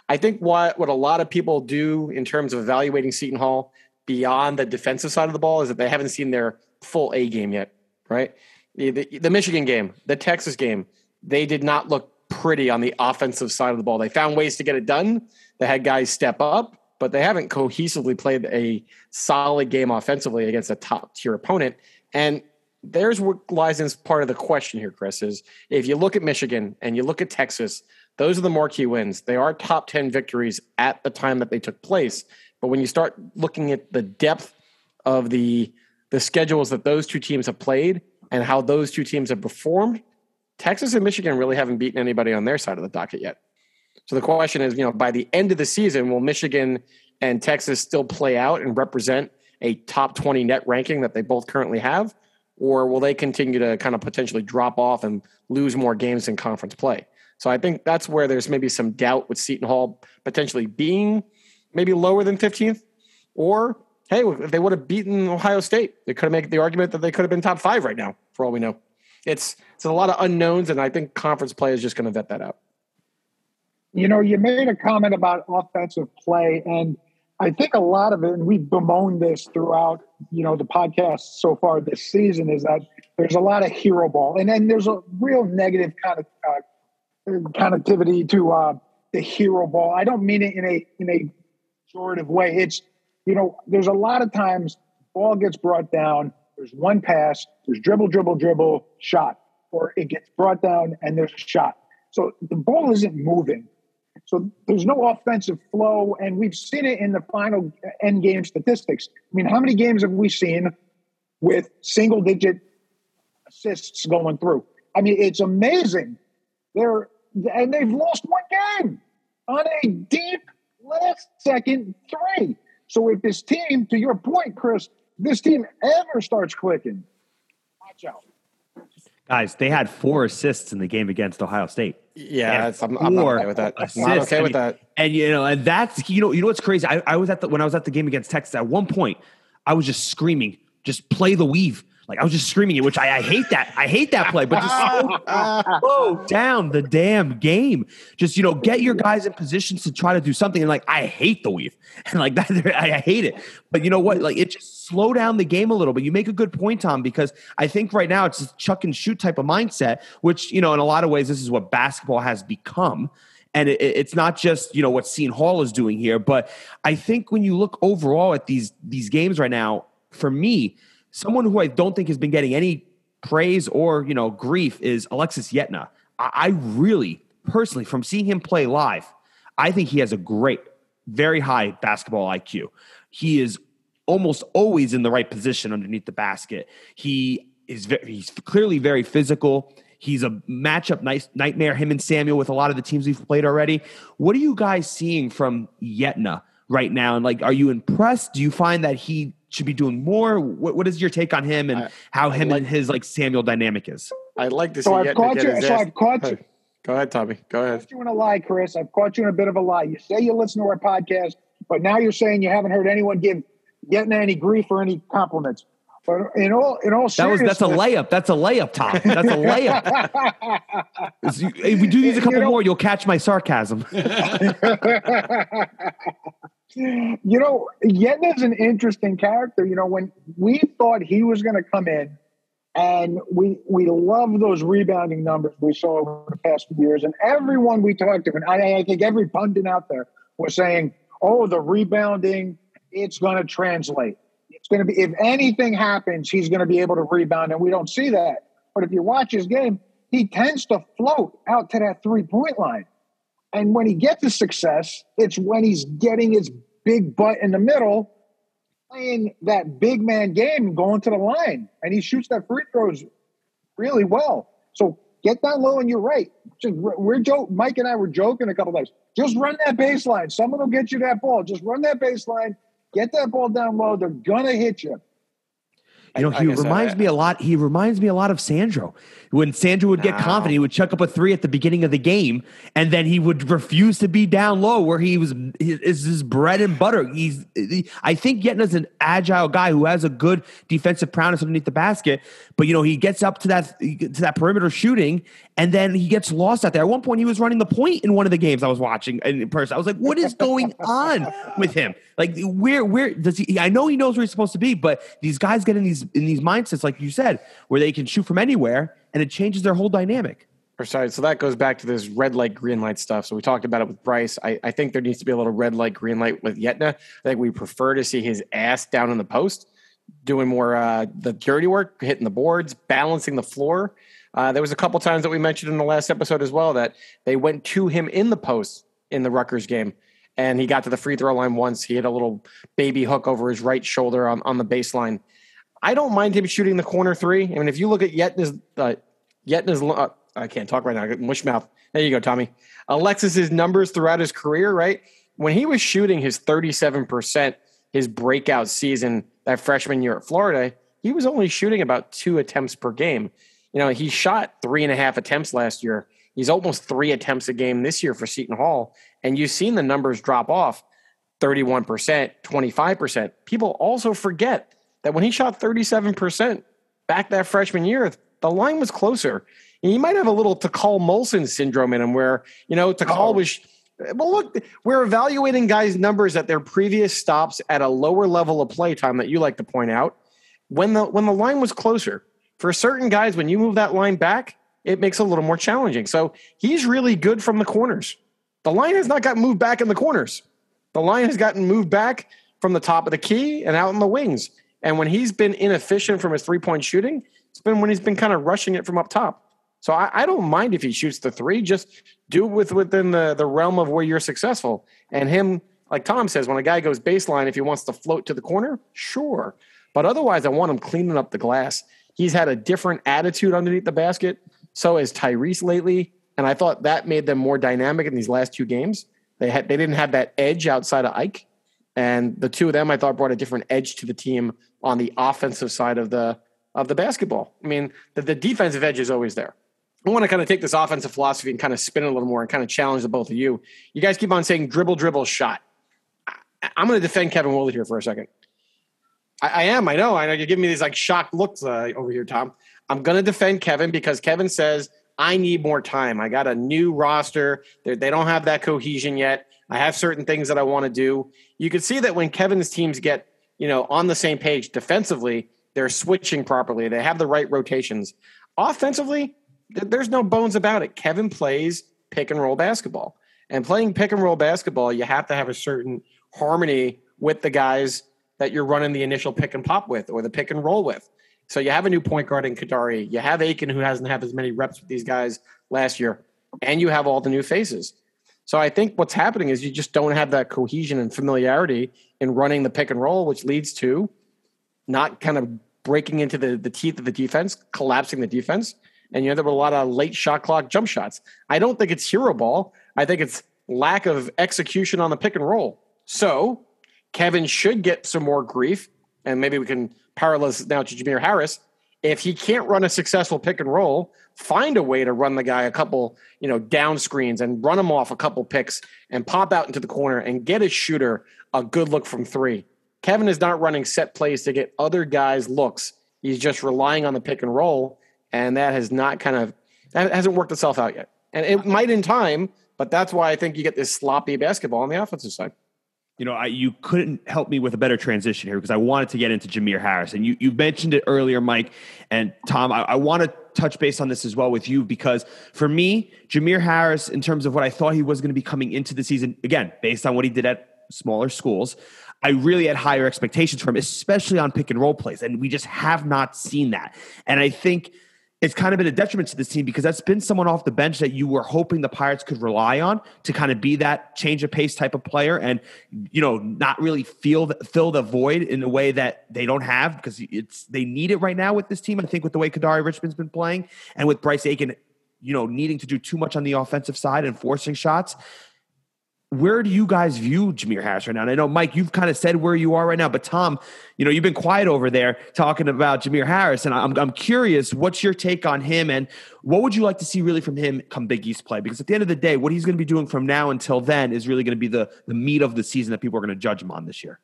I think what what a lot of people do in terms of evaluating Seton Hall beyond the defensive side of the ball is that they haven't seen their full A game yet. Right, the, the, the Michigan game, the Texas game, they did not look pretty on the offensive side of the ball. They found ways to get it done. They had guys step up, but they haven't cohesively played a solid game offensively against a top tier opponent. And there's what lies in part of the question here, Chris. Is if you look at Michigan and you look at Texas, those are the key wins. They are top 10 victories at the time that they took place. But when you start looking at the depth of the the schedules that those two teams have played and how those two teams have performed, Texas and Michigan really haven't beaten anybody on their side of the docket yet. So the question is, you know, by the end of the season, will Michigan and Texas still play out and represent a top 20 net ranking that they both currently have? Or will they continue to kind of potentially drop off and lose more games in conference play? So I think that's where there's maybe some doubt with Seton Hall potentially being maybe lower than 15th, or hey, if they would have beaten Ohio State, they could have made the argument that they could have been top five right now, for all we know. It's it's a lot of unknowns, and I think conference play is just going to vet that out. You know, you made a comment about offensive play, and I think a lot of it, and we've bemoaned this throughout, you know, the podcast so far this season, is that there's a lot of hero ball, and then there's a real negative kind of uh, connectivity to uh, the hero ball. I don't mean it in a in a pejorative way. It's you know, there's a lot of times ball gets brought down. There's one pass. There's dribble, dribble, dribble, shot, or it gets brought down and there's a shot. So the ball isn't moving. So there's no offensive flow, and we've seen it in the final end game statistics. I mean, how many games have we seen with single digit assists going through. I mean, it's amazing. They're and they've lost one game on a deep last second three. So if this team, to your point, Chris, this team ever starts clicking, watch out. Guys, they had four assists in the game against Ohio State. Yeah, I'm, I'm, not okay with that. I'm not okay with that. And you know, and that's you know, you know what's crazy? I, I was at the when I was at the game against Texas. At one point, I was just screaming, "Just play the weave." Like I was just screaming it, which I, I hate that. I hate that play, but just slow, down the damn game. Just you know, get your guys in positions to try to do something. And like I hate the weave, and like that, I, hate it. But you know what? Like it just slow down the game a little. But you make a good point, Tom, because I think right now it's a chuck and shoot type of mindset, which you know, in a lot of ways, this is what basketball has become. And it, it's not just you know what Seton Hall is doing here, but I think when you look overall at these these games right now, for me someone who I don't think has been getting any praise or you know grief is Alexis Yetna. I, I really personally, from seeing him play live, I think he has a great, very high basketball IQ. He is almost always in the right position underneath the basket. He is very, he's clearly very physical. He's a matchup nice nightmare. Him and Samuel with a lot of the teams we've played already. What are you guys seeing from Yetna right now? And like, are you impressed? Do you find that he should be doing more? What, what is your take on him and I, how him like, and his like Samuel dynamic is? I'd like to see. so. I've caught you. So I've caught you. Go ahead, Tommy. Go ahead. I've caught you in a lie, Chris. I've caught you in a bit of a lie. You say you listen to our podcast, but now you're saying you haven't heard anyone give getting any grief or any compliments. But in all, in all that was that's a layup. That's a layup, Tom. That's a layup. if we do these a couple you know, more, you'll catch my sarcasm. you know, Yetna's an interesting character. You know, when we thought he was going to come in, and we we love those rebounding numbers we saw over the past few years, and everyone we talked to, and I, I think every pundit out there was saying, "Oh, the rebounding, it's going to translate. It's going to be if anything happens, he's going to be able to rebound." And we don't see that. But if you watch his game, he tends to float out to that three point line. And when he gets the success, it's when he's getting his big butt in the middle, playing that big man game, going to the line, and he shoots that free throws really well. So get down low, and you're right. Just, we're joke. Mike and I were joking a couple times. Just run that baseline. Someone will get you that ball. Just run that baseline. Get that ball down low. They're gonna hit you. You know, he reminds me a lot. He reminds me a lot of Sandro. When Sandro would get confident, he would chuck up a three at the beginning of the game, and then he would refuse to be down low, where he was is his bread and butter. He's, he, I think, Yetna's an agile guy who has a good defensive prowess underneath the basket, but you know, he gets up to that to that perimeter shooting, and then he gets lost out there. At one point, he was running the point in one of the games I was watching in person. I was like, "What is going on with him? Like, where where does he? I know he knows where he's supposed to be, but these guys get in these in these mindsets, like you said, where they can shoot from anywhere, and it changes their whole dynamic." Sorry, so that goes back to this red light, green light stuff. So we talked about it with Bryce. I, I think there needs to be a little red light, green light with Yetna. I think we prefer to see his ass down in the post, doing more uh, the dirty work, hitting the boards, balancing the floor. Uh, there was a couple times that we mentioned in the last episode as well that they went to him in the post in the Rutgers game, and he got to the free throw line once. He had a little baby hook over his right shoulder on, on the baseline. I don't mind him shooting the corner three. I mean, if you look at Yetna's, uh, Yetna's, uh, I can't talk right now. I got mush mouth. There you go, Tommy. Alexis's numbers throughout his career, right? When he was shooting his 37%, his breakout season that freshman year at Florida, he was only shooting about two attempts per game. You know, he shot three and a half attempts last year. He's almost three attempts a game this year for Seton Hall. And you've seen the numbers drop off 31%, 25%. People also forget that when he shot 37% back that freshman year, the line was closer. And he might have a little Takal Molson syndrome in him where, you know, Takal oh. was. Well, look, we're evaluating guys' numbers at their previous stops at a lower level of play time that you like to point out. When the when the line was closer, for certain guys, when you move that line back, it makes it a little more challenging. So he's really good from the corners. The line has not gotten moved back in the corners. The line has gotten moved back from the top of the key and out in the wings. And when he's been inefficient from his three point shooting, it's been when he's been kind of rushing it from up top. So I, I, don't mind if he shoots the three. Just do it with within the, the realm of where you're successful. And him, like Tom says, when a guy goes baseline, if he wants to float to the corner, sure. But otherwise, I want him cleaning up the glass He's had a different attitude underneath the basket. So has Tyrese lately. And I thought that made them more dynamic in these last two games. They had they didn't have that edge outside of Ike. And the two of them I thought brought a different edge to the team on the offensive side of the of the basketball. I mean, the, the defensive edge is always there. I want to kind of take this offensive philosophy and kind of spin it a little more and kind of challenge the both of you. You guys keep on saying dribble, dribble, shot. I, am going to defend Kevin Willard here for a second. I, I, am. I know. I know. You're giving me these like shocked looks uh, over here, Tom. I'm going to defend Kevin because Kevin says I need more time. I got a new roster. They're, they do not have that cohesion yet. I have certain things that I want to do. You can see that when Kevin's teams get you know on the same page defensively, they're switching properly. They have the right rotations. Offensively, there's no bones about it. Kevin plays pick and roll basketball. And playing pick and roll basketball, you have to have a certain harmony with the guys that you're running the initial pick and pop with or the pick and roll with. So you have a new point guard in Kadary. You have Aiken, who hasn't had as many reps with these guys last year. And you have all the new faces. So I think what's happening is you just don't have that cohesion and familiarity in running the pick and roll, which leads to not kind of breaking into the, the teeth of the defense, collapsing the defense. And you end up with a lot of late shot clock jump shots. I don't think it's hero ball. I think it's lack of execution on the pick and roll. So Kevin should get some more grief. And maybe we can parallel this now to Jamir Harris. If he can't run a successful pick and roll, find a way to run the guy a couple, you know, down screens and run him off a couple picks and pop out into the corner and get a shooter a good look from three. Kevin is not running set plays to get other guys looks. He's just relying on the pick and roll, and that has not kind of that hasn't worked itself out yet. And it might in time, but that's why I think you get this sloppy basketball on the offensive side. You know, I, you couldn't help me with a better transition here because I wanted to get into Jamir Harris. And you, you mentioned it earlier, Mike and Tom. I, I want to touch base on this as well with you because for me, Jamir Harris, in terms of what I thought he was going to be coming into the season, again, based on what he did at smaller schools, I really had higher expectations for him, especially on pick and roll plays. And we just have not seen that. And I think it's kind of been a detriment to this team because that's been someone off the bench that you were hoping the Pirates could rely on to kind of be that change of pace type of player and you know not really feel fill the void in a way that they don't have because it's they need it right now with this team. I think with the way Kadary Richmond's been playing and with Bryce Aiken, you know, needing to do too much on the offensive side and forcing shots where do you guys view Jamir Harris right now? And I know, Mike, you've kind of said where you are right now, but Tom, you know, you've been quiet over there talking about Jamir Harris, and I'm, I'm curious, what's your take on him, and what would you like to see really from him come Big East play? Because at the end of the day, what he's going to be doing from now until then is really going to be the, the meat of the season that people are going to judge him on this year.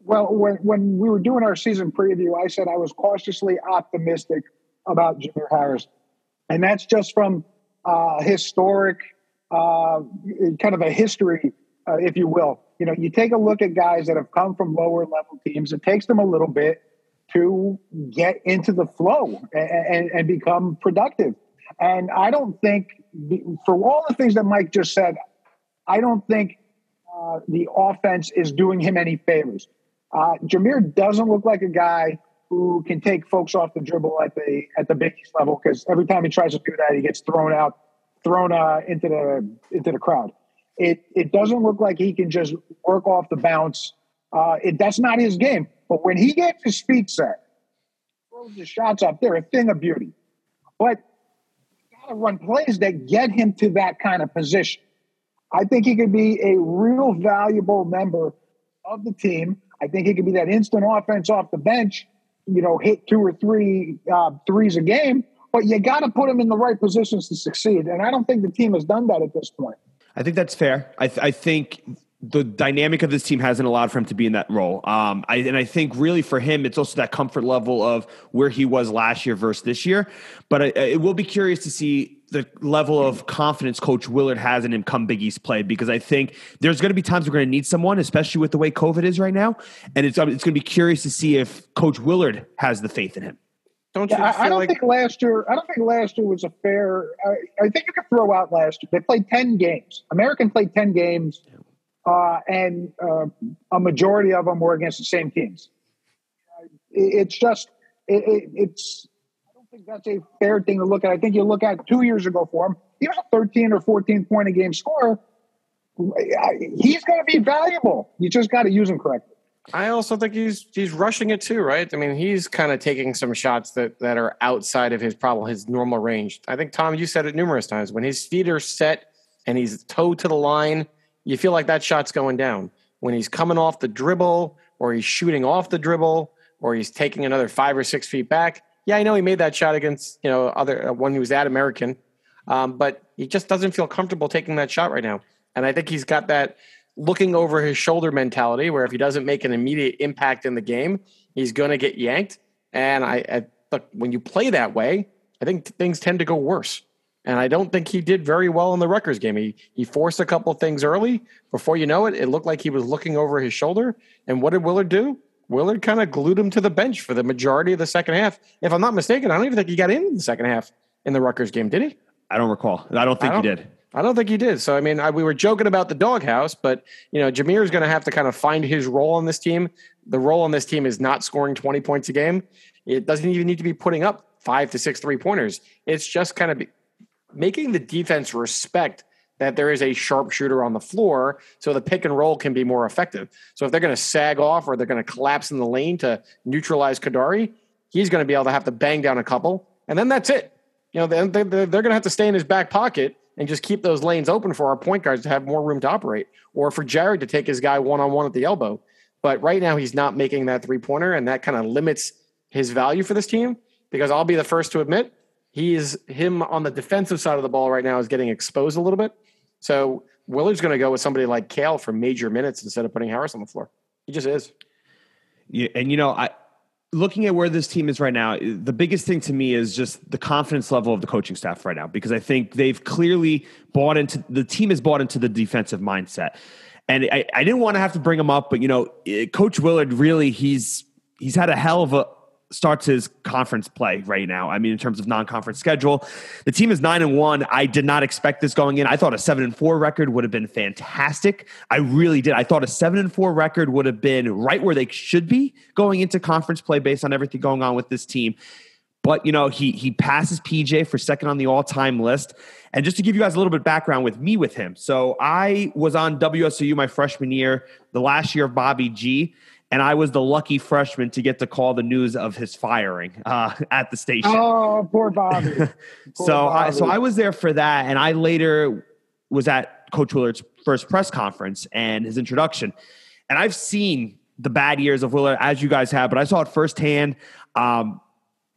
Well, when, when we were doing our season preview, I said I was cautiously optimistic about Jamir Harris. And that's just from uh, historic – uh, kind of a history, uh, if you will. You know, you take a look at guys that have come from lower level teams. It takes them a little bit to get into the flow and, and, and become productive. And I don't think, for all the things that Mike just said, I don't think uh, the offense is doing him any favors. Uh, Jamir doesn't look like a guy who can take folks off the dribble at the at the Big East level because every time he tries to do that, he gets thrown out thrown uh, into the into the crowd. It it doesn't look like he can just work off the bounce. Uh, it that's not his game. But when he gets his feet set, throws the shots up, they're a thing of beauty. But you got to run plays that get him to that kind of position. I think he could be a real valuable member of the team. I think he could be that instant offense off the bench. You know, hit two or three uh, threes a game but you got to put them in the right positions to succeed. And I don't think the team has done that at this point. I think that's fair. I, th- I think the dynamic of this team hasn't allowed for him to be in that role. Um, I, and I think really for him, it's also that comfort level of where he was last year versus this year. But I, it will be curious to see the level of confidence Coach Willard has in him come Big East play because I think there's going to be times we're going to need someone, especially with the way COVID is right now. And it's, it's going to be curious to see if Coach Willard has the faith in him. Don't you? Yeah, I, I, don't like- think last year. I don't think last year was a fair. I, I, think you could throw out last year. They played ten games. American played ten games, uh, and uh, a majority of them were against the same teams. It, it's just it, it, it's. I don't think that's a fair thing to look at. I think you look at two years ago for him. He was a thirteen or fourteen point a game scorer. He's going to be valuable. You just got to use him correctly. I also think he's he's rushing it too, right? I mean, he's kind of taking some shots that that are outside of his problem, his normal range. I think Tom, you said it numerous times. When his feet are set and he's toe to the line, you feel like that shot's going down. When he's coming off the dribble, or he's shooting off the dribble, or he's taking another five or six feet back. Yeah, I know he made that shot against you know other uh, one who was at American, um, but he just doesn't feel comfortable taking that shot right now. And I think he's got that looking over his shoulder mentality where if he doesn't make an immediate impact in the game, he's going to get yanked. And I, I look, when you play that way, I think things tend to go worse. And I don't think he did very well in the Rutgers game. He he forced a couple things early. Before you know it, it looked like he was looking over his shoulder. And what did Willard do? Willard kind of glued him to the bench for the majority of the second half. If I'm not mistaken, I don't even think he got in the second half in the Rutgers game, did he? I don't recall. I don't think I don't, he did. I don't think he did. So I mean, I, we were joking about the doghouse, but you know, Jamir is going to have to kind of find his role on this team. The role on this team is not scoring 20 points a game. It doesn't even need to be putting up five to six three pointers. It's just kind of making the defense respect that there is a sharpshooter on the floor so the pick and roll can be more effective. So if they're going to sag off or they're going to collapse in the lane to neutralize Kadary, he's going to be able to have to bang down a couple, and then that's it. You know, they're, they're going to have to stay in his back pocket and just keep those lanes open for our point guards to have more room to operate, or for Jared to take his guy one on one at the elbow. But right now, he's not making that three pointer, and that kind of limits his value for this team. Because I'll be the first to admit, he is him on the defensive side of the ball right now is getting exposed a little bit. So Willard's going to go with somebody like Cale for major minutes instead of putting Harris on the floor. He just is. Yeah, and you know, I looking at where this team is right now, the biggest thing to me is just the confidence level of the coaching staff right now because I think they've clearly bought into the team has bought into the defensive mindset. And I, I didn't want to have to bring him up, but you know, eh, Coach Willard really he's he's had a hell of a starts his conference play right now. I mean, in terms of non-conference schedule, the team is nine and one. I did not expect this going in. I thought a seven and four record would have been fantastic. I really did. I thought a seven and four record would have been right where they should be going into conference play based on everything going on with this team. But you know, he he passes PJ for second on the all-time list. And just to give you guys a little bit background with me with him. So I was on WSOU my freshman year, the last year of Bobby G and I was the lucky freshman to get to call the news of his firing uh, at the station. Oh, poor Bobby. Poor so, Bobby. I, so I was there for that, and I later was at Coach Willard's first press conference and his introduction, and I've seen the bad years of Willard as you guys have, but I saw it firsthand. Um,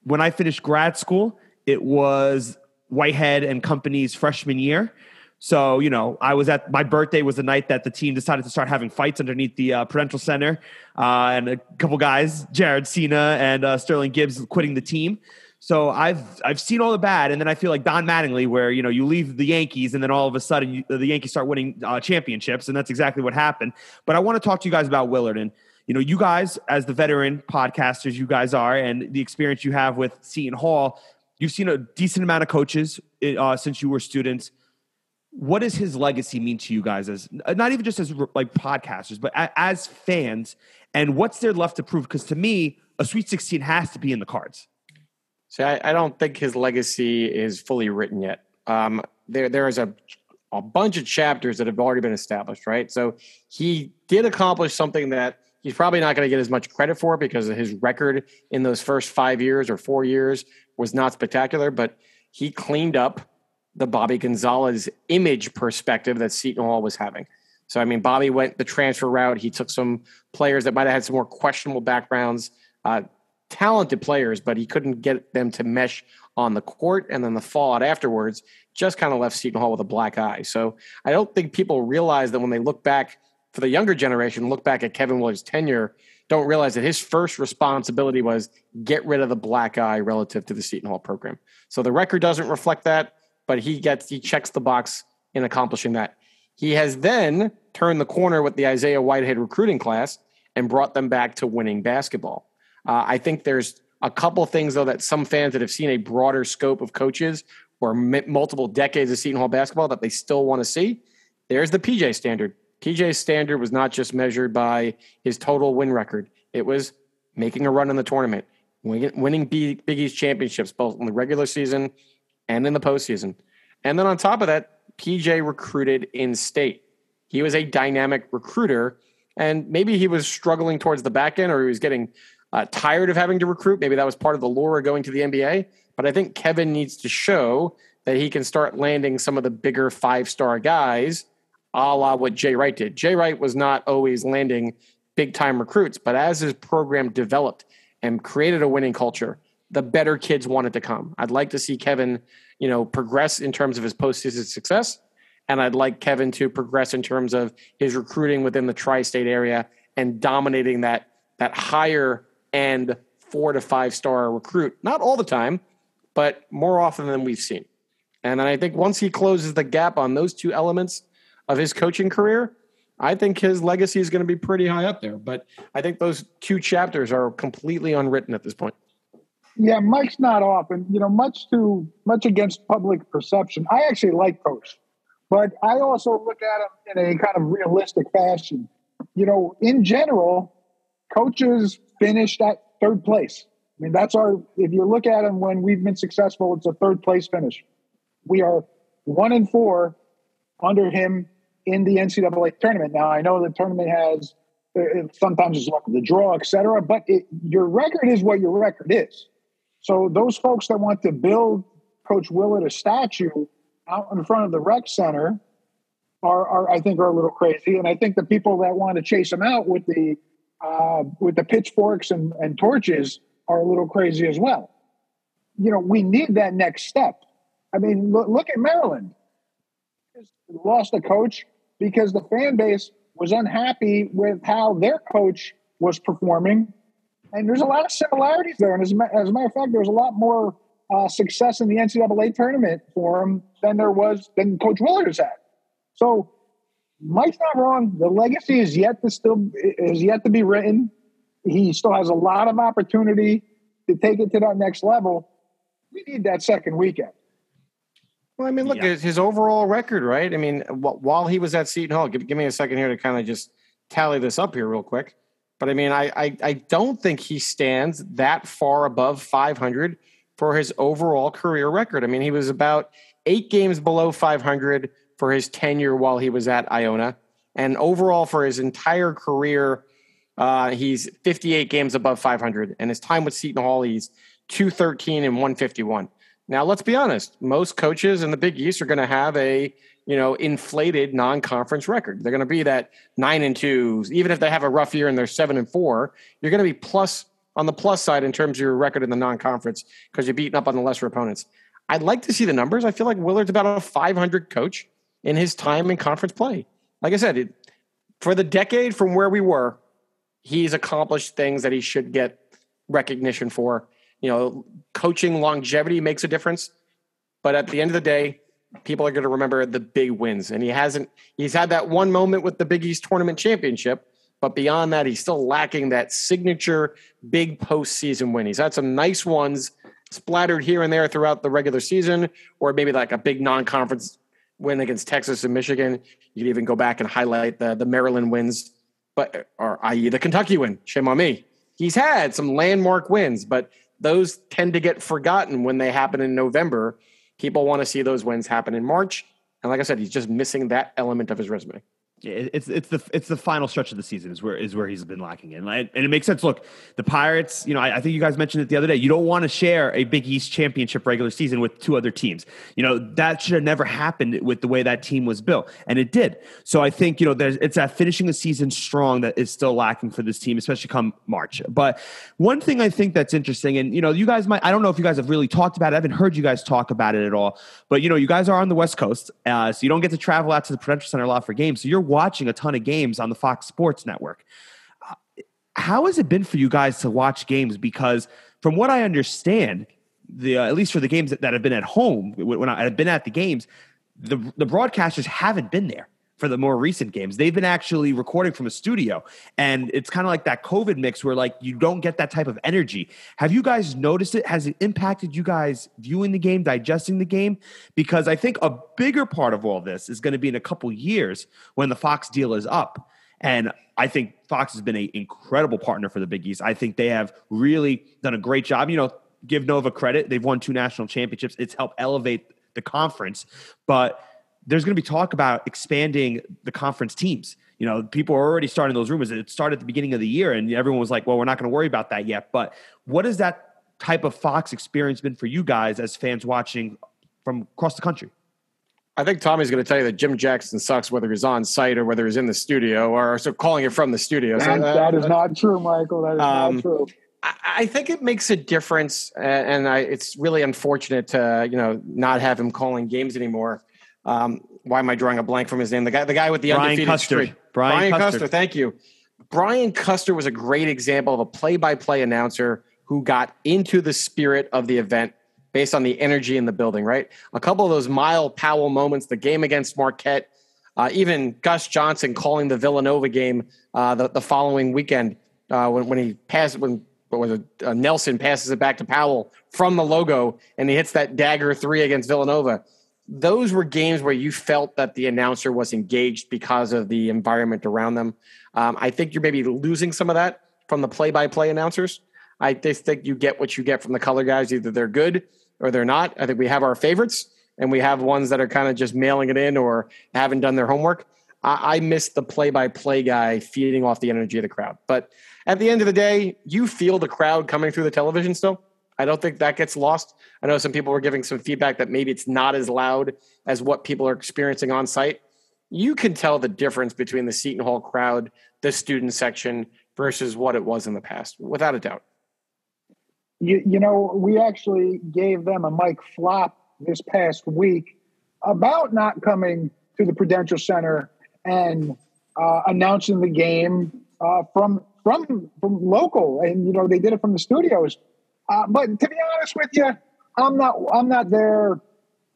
when I finished grad school, it was Whitehead and Company's freshman year. So, you know, I was at my birthday was the night that the team decided to start having fights underneath the uh, Prudential Center, uh, and a couple guys, Jaren Sina and uh, Sterling Gibbs, quitting the team. So I've I've seen all the bad, and then I feel like Don Mattingly, where you know you leave the Yankees, and then all of a sudden you, the Yankees start winning uh, championships, and that's exactly what happened. But I want to talk to you guys about Willard, and you know, you guys as the veteran podcasters, you guys are, and the experience you have with Seton Hall, you've seen a decent amount of coaches uh, since you were students what does his legacy mean to you guys as not even just as like podcasters but as fans and what's there left to prove? Because to me a sweet 16 has to be in the cards. See i, I don't think his legacy is fully written yet. Um, there there is a a bunch of chapters that have already been established right? So he did accomplish something that he's probably not going to get as much credit for because his record in those first five years or four years was not spectacular but he cleaned up the Bobby Gonzalez image perspective that Seton Hall was having. So, I mean, Bobby went the transfer route. He took some players that might have had some more questionable backgrounds, uh, talented players, but he couldn't get them to mesh on the court. And then the fallout afterwards just kind of left Seton Hall with a black eye. So, I don't think people realize that when they look back for the younger generation, look back at Kevin Willard's tenure, don't realize that his first responsibility was get rid of the black eye relative to the Seton Hall program. So, the record doesn't reflect that but he gets he checks the box in accomplishing that. He has then turned the corner with the Isaiah Whitehead recruiting class and brought them back to winning basketball. Uh, I think there's a couple things though that some fans that have seen a broader scope of coaches or m- multiple decades of Seton Hall basketball that they still want to see. There's the PJ standard. PJ's standard was not just measured by his total win record; it was making a run in the tournament, winning Big East championships both in the regular season and in the postseason. And then on top of that, PJ recruited in state. He was a dynamic recruiter. And maybe he was struggling towards the back end or he was getting uh, tired of having to recruit. Maybe that was part of the lure going to the NBA. But I think Kevin needs to show that he can start landing some of the bigger five star guys, a la what Jay Wright did. Jay Wright was not always landing big time recruits, but as his program developed and created a winning culture, the better kids wanted to come. I'd like to see Kevin, you know, progress in terms of his postseason success. And I'd like Kevin to progress in terms of his recruiting within the tri-state area and dominating that that higher end four to five star recruit. Not all the time, but more often than we've seen. And then I think once he closes the gap on those two elements of his coaching career, I think his legacy is going to be pretty high up there. But I think those two chapters are completely unwritten at this point. Yeah, Mike's not off, and you know, much to much against public perception. I actually like Coach, but I also look at him in a kind of realistic fashion. You know, in general, coaches finished at third place. I mean, that's our. If you look at him when we've been successful, it's a third place finish. We are one and four under him in the NCAA tournament. Now, I know the tournament has uh, sometimes it's luck of the draw, et cetera, but it, your record is what your record is. So those folks that want to build Coach Willard a statue out in front of the rec center are, are I think, are a little crazy. And I think the people that want to chase him out with the uh, with the pitchforks and, and torches are a little crazy as well. You know, we need that next step. I mean, look, look at Maryland. Lost a coach because the fan base was unhappy with how their coach was performing. And there's a lot of similarities there. And as, as a matter of fact, there's a lot more uh, success in the NCAA tournament for him than there was than Coach Willard has had. So Mike's not wrong. The legacy is yet to still is yet to be written. He still has a lot of opportunity to take it to that next level. We need that second weekend. Well, I mean, look yeah. at his overall record, right? I mean, while he was at Seton Hall, give, give me a second here to kind of just tally this up here real quick. But I mean, I, I, I don't think he stands that far above 500 for his overall career record. I mean, he was about eight games below 500 for his tenure while he was at Iona, and overall for his entire career, uh, he's 58 games above 500. And his time with Seton Hall, he's 213 and 151. Now, let's be honest. Most coaches in the Big East are going to have a you know inflated non-conference record. They're going to be that nine and two. Even if they have a rough year and they're seven and four, you're going to be plus on the plus side in terms of your record in the non-conference because you're beating up on the lesser opponents. I'd like to see the numbers. I feel like Willard's about a 500 coach in his time in conference play. Like I said, it, for the decade from where we were, he's accomplished things that he should get recognition for you know, coaching longevity makes a difference. But at the end of the day, people are going to remember the big wins. And he hasn't, he's had that one moment with the Big East Tournament Championship. But beyond that, he's still lacking that signature big postseason win. He's had some nice ones splattered here and there throughout the regular season, or maybe like a big non conference win against Texas and Michigan. You could even go back and highlight the, the Maryland wins, but or i.e. the Kentucky win. Shame on me. He's had some landmark wins, but those tend to get forgotten when they happen in November. People want to see those wins happen in March. And like I said, he's just missing that element of his resume. Yeah, it's it's the it's the final stretch of the season is where is where he's been lacking in, and it makes sense. Look, the Pirates. You know, I, I think you guys mentioned it the other day. You don't want to share a Big East championship regular season with two other teams. You know that should have never happened with the way that team was built, and it did. So I think you know there's it's that finishing the season strong that is still lacking for this team, especially come March. But one thing I think that's interesting, and you know, you guys might I don't know if you guys have really talked about it. I haven't heard you guys talk about it at all. But you know, you guys are on the West Coast, uh, so you don't get to travel out to the Prudential Center a lot for games. So you're watching a ton of games on the Fox Sports Network. Uh, how has it been for you guys to watch games? Because from what I understand, the uh, at least for the games that, that have been at home, when I, have been at the games, the the broadcasters haven't been there for the more recent games. They've been actually recording from a studio, and it's kind of like that COVID mix where like you don't get that type of energy. Have you guys noticed it? Has it impacted you guys viewing the game, digesting the game? Because I think a bigger part of all this is going to be in a couple years when the Fox deal is up. And I think Fox has been an incredible partner for the Big East. I think they have really done a great job. You know, give Nova credit. They've won two national championships. It's helped elevate the conference. But there's going to be talk about expanding the conference teams. You know, people are already starting those rumors. It started at the beginning of the year, and everyone was like, "Well, we're not going to worry about that yet." But what has that type of Fox experience been for you guys as fans watching from across the country? I think Tommy's going to tell you that Jim Jackson sucks whether he's on site or whether he's in the studio or so calling it from the studio. so, uh, that is not true, Michael. That is Um, not true. I I think it makes a difference, and I, it's really unfortunate to you know not have him calling games anymore. Um, why am I drawing a blank from his name? The guy, the guy with the Brian undefeated Custer. streak. Brian Custer. Custer. Thank you. Brian Custer was a great example of a play-by-play announcer who got into the spirit of the event based on the energy in the building. Right, a couple of those Myles Powell moments, the game against Marquette, uh, even Gus Johnson calling the Villanova game uh, the, the following weekend uh, when, when he passed when what was it, uh, Nelson passes it back to Powell from the logo and he hits that dagger three against Villanova. Those were games where you felt that the announcer was engaged because of the environment around them. Um, I think you're maybe losing some of that from the play-by-play announcers. I just think you get what you get from the color guys. Either they're good or they're not. I think we have our favorites and we have ones that are kind of just mailing it in or haven't done their homework. I, I miss the play-by-play guy feeding off the energy of the crowd. But at the end of the day, you feel the crowd coming through the television still. I don't think that gets lost. I know some people were giving some feedback that maybe it's not as loud as what people are experiencing on site. You can tell the difference between the Seton Hall crowd, the student section, versus what it was in the past, without a doubt. You, you know, we actually gave them a mic flop this past week about not coming to the Prudential Center and uh, announcing the game uh, from from from local, and you know they did it from the studios. Uh, but to be honest with you, I'm not I'm not there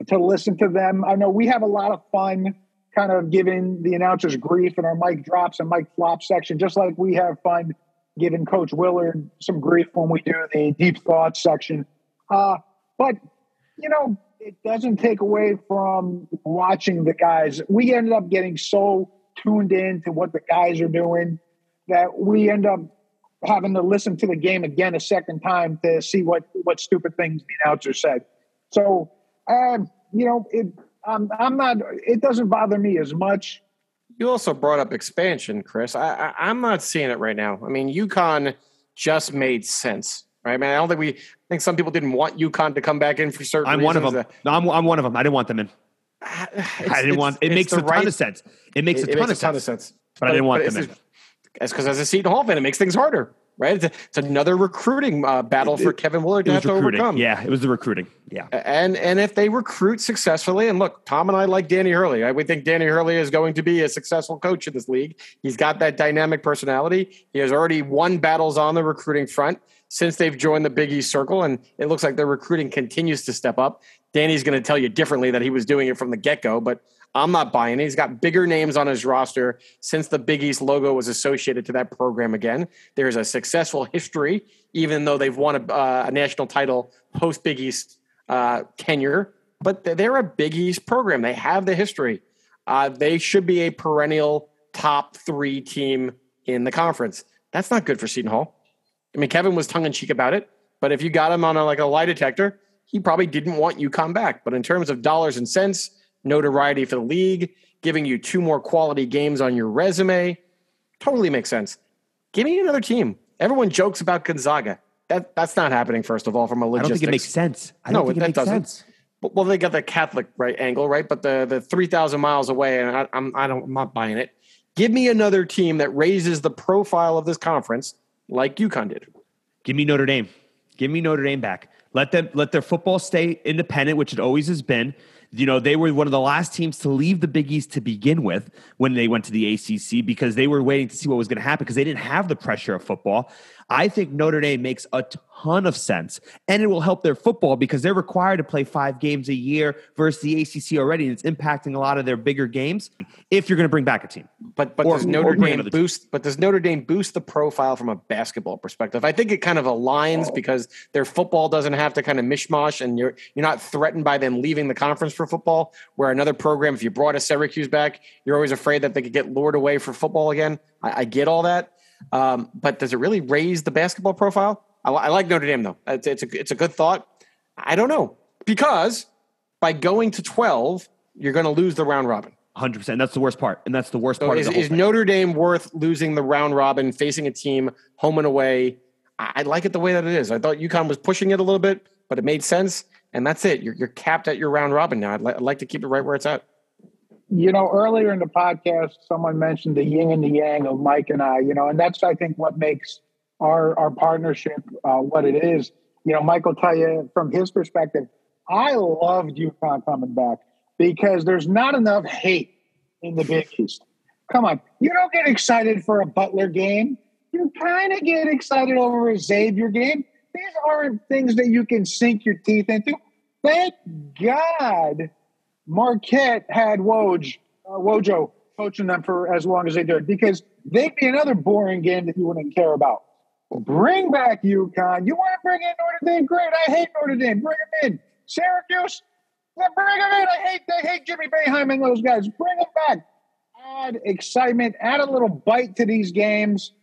to listen to them. I know we have a lot of fun kind of giving the announcers grief in our mic drops and mic flop section, just like we have fun giving Coach Willard some grief when we do the deep thoughts section. Uh, but you know, it doesn't take away from watching the guys. We ended up getting so tuned in to what the guys are doing that we end up having to listen to the game again a second time to see what what stupid things the announcer said. So, um, you know, it, I'm I'm not. It doesn't bother me as much. You also brought up expansion, Chris. I, I, I'm not seeing it right now. I mean, UConn just made sense, right? I mean, I don't think we. I think some people didn't want UConn to come back in for certain. I'm one of reasons. them. No, I'm, I'm one of them. I didn't want them in. I didn't want. It makes a ton of sense. It makes a ton, of, sense, sense. But I didn't want it's them in. A- It's because as a Seton Hall fan, it makes things harder, right? It's, a- it's another recruiting uh, battle for Kevin Willard to have to overcome. Yeah, it was the recruiting. Yeah. And and if they recruit successfully, and look, Tom and I like Danny Hurley. I, we think Danny Hurley is going to be a successful coach in this league. He's got that dynamic personality. He has already won battles on the recruiting front since they've joined the Big East circle, and it looks like their recruiting continues to step up. Danny's going to tell you differently that he was doing it from the get go, but I'm not buying it. He's got bigger names on his roster since the Big East logo was associated to that program again. There's a successful history, even though they've won a, uh, a national title post Big East uh, tenure. But they're a Big East program. They have the history. Uh, they should be a perennial top three team in the conference. That's not good for Seton Hall. I mean, Kevin was tongue in cheek about it, but if you got him on a, like a lie detector, he probably didn't want UConn back. But in terms of dollars and cents, notoriety for the league, giving you two more quality games on your resume, totally makes sense. Give me another team. Everyone jokes about Gonzaga. That that's not happening. First of all, from a I don't think it makes sense. I No, don't think it that makes doesn't. sense. Well, they got the Catholic right angle, right? But the the three thousand miles away, and I, I'm I don't I'm not buying it. Give me another team that raises the profile of this conference like UConn did. Give me Notre Dame. Give me Notre Dame back. Let them let their football stay independent, which it always has been. You know, they were one of the last teams to leave the Big East to begin with when they went to the ACC because they were waiting to see what was going to happen because they didn't have the pressure of football. I think Notre Dame makes a ton of sense, and it will help their football because they're required to play five games a year versus the ACC already, and it's impacting a lot of their bigger games. If you're going to bring back a team, But but Or- does Notre Dame another team. boost? But does Notre Dame boost the profile from a basketball perspective? I think it kind of aligns oh. because their football doesn't have to kind of mishmash, and you're you're not threatened by them leaving the conference for football. Where another program, if you brought a Syracuse back, you're always afraid that they could get lured away for football again. I, I get all that, um, but does it really raise the basketball profile? I, I like Notre Dame though. It's, it's a it's a good thought. I don't know because by going to 12, you're going to lose the round robin. Hundred percent. That's the worst part, and that's the worst So part. is, of the whole is. Notre Dame worth losing the round robin, facing a team home and away? I, I like it the way that it is. I thought UConn was pushing it a little bit, but it made sense, and that's it. You're, you're capped at your round robin now. I'd, li- I'd like to keep it right where it's at. You know, earlier in the podcast, someone mentioned the yin and the yang of Mike and I, you know, and that's, I think, what makes our, our partnership uh, what it is. You know, Mike will tell you from his perspective, I loved UConn coming back because there's not enough hate in the Big East. Come on. You don't get excited for a Butler game. You kind of get excited over a Xavier game. These aren't things that you can sink your teeth into. Thank God Marquette had Woj, uh, Wojo coaching them for as long as they did because they'd be another boring game that you wouldn't care about. Bring back UConn. You want to bring in Notre Dame? Great. I hate Notre Dame. Bring them in. Syracuse? Bring them in. I hate I hate Jimmy Boeheim and those guys. Bring them back. Add excitement. Add a little bite to these games.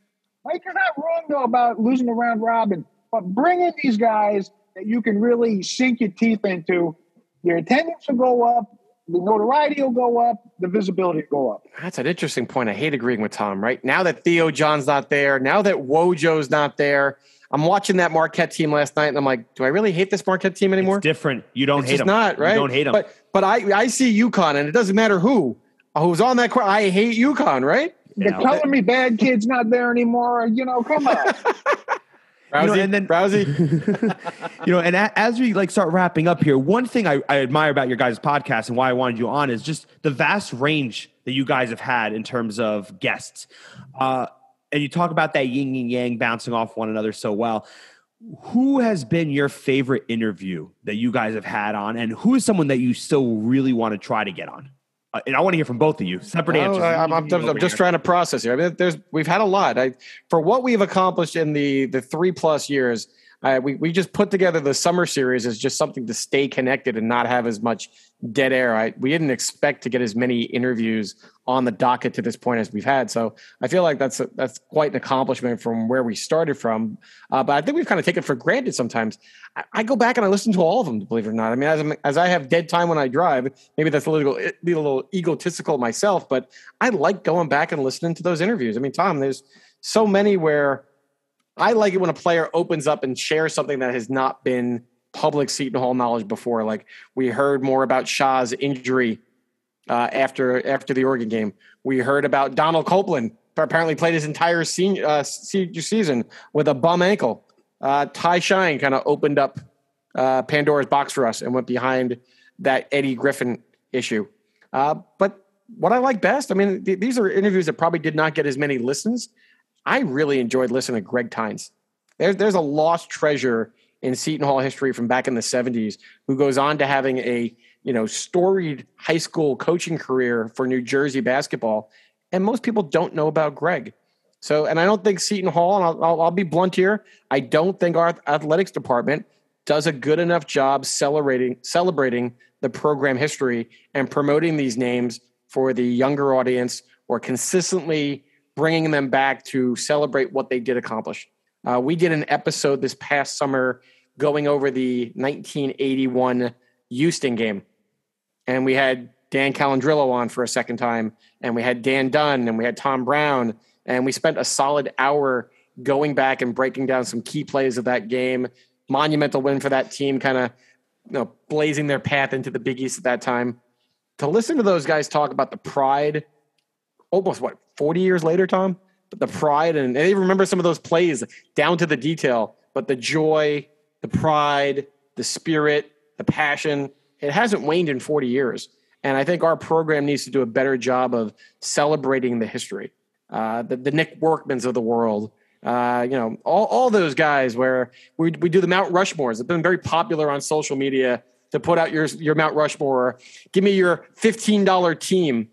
Like you're not wrong though about losing the round robin, but bring in these guys that you can really sink your teeth into. Your attendance will go up. The notoriety will go up. The visibility will go up. That's an interesting point. I hate agreeing with Tom, right? Now that Theo John's not there, now that Wojo's not there, I'm watching that Marquette team last night and I'm like, do I really hate this Marquette team anymore? It's different. You don't It's hate just them. not, right? You don't hate them. But but I I see UConn and it doesn't matter who who's on that court. I hate UConn, right? They're Yeah. telling me bad kid's not there anymore. You know, come on. Rousey, You know, and then- Rousey. you know, and a, as we like start wrapping up here, one thing I, I admire about your guys' podcast and why I wanted you on is just the vast range that you guys have had in terms of guests. Uh, and you talk about that yin and yang bouncing off one another so well. Who has been your favorite interview that you guys have had on, and who is someone that you still really want to try to get on? Uh, and I want to hear from both of you. Separate answers. I- I'm, I'm, I'm just trying to process here. I mean, there's we've had a lot. I for what we've accomplished in the the three plus years. Uh, we we just put together the summer series as just something to stay connected and not have as much dead air. I, we didn't expect to get as many interviews on the docket to this point as we've had. So I feel like that's a, that's quite an accomplishment from where we started from. Uh, but I think we've kind of taken for granted sometimes. I, I go back and I listen to all of them, believe it or not. I mean, as, as I have dead time when I drive, maybe that's a little a little egotistical myself, but I like going back and listening to those interviews. I mean, Tom, there's so many where I like it when a player opens up and shares something that has not been public Seton Hall knowledge before. Like we heard more about Shaw's injury uh, after after the Oregon game. We heard about Donald Copeland apparently played his entire senior uh, season with a bum ankle. Uh, Ty Shine kind of opened up uh, Pandora's box for us and went behind that Eddie Griffin issue. Uh, but what I like best, I mean, th- these are interviews that probably did not get as many listens. I really enjoyed listening to Greg Tynes. There's there's a lost treasure in Seton Hall history from back in the 70s who goes on to having a you know storied high school coaching career for New Jersey basketball, and most people don't know about Greg. So, and I don't think Seton Hall, and I'll, I'll, I'll be blunt here, I don't think our athletics department does a good enough job celebrating celebrating the program history and promoting these names for the younger audience or consistently bringing them back to celebrate what they did accomplish. Uh, we did an episode this past summer going over the 1981 Houston game, and we had Dan Calandrillo on for a second time, and we had Dan Dunn, and we had Tom Brown, and we spent a solid hour going back and breaking down some key plays of that game. Monumental win for that team, kind of you know blazing their path into the Big East at that time. To listen to those guys talk about the pride, almost what 40 years later, Tom, but the pride and, and they remember some of those plays down to the detail, but the joy, the pride, the spirit, the passion, it hasn't waned in 40 years. And I think our program needs to do a better job of celebrating the history. Uh, the, the Nick Werkmans of the world, uh, you know, all, all those guys where we, we do the Mount Rushmores. It's been very popular on social media to put out your, your Mount Rushmore. Give me your $15 team.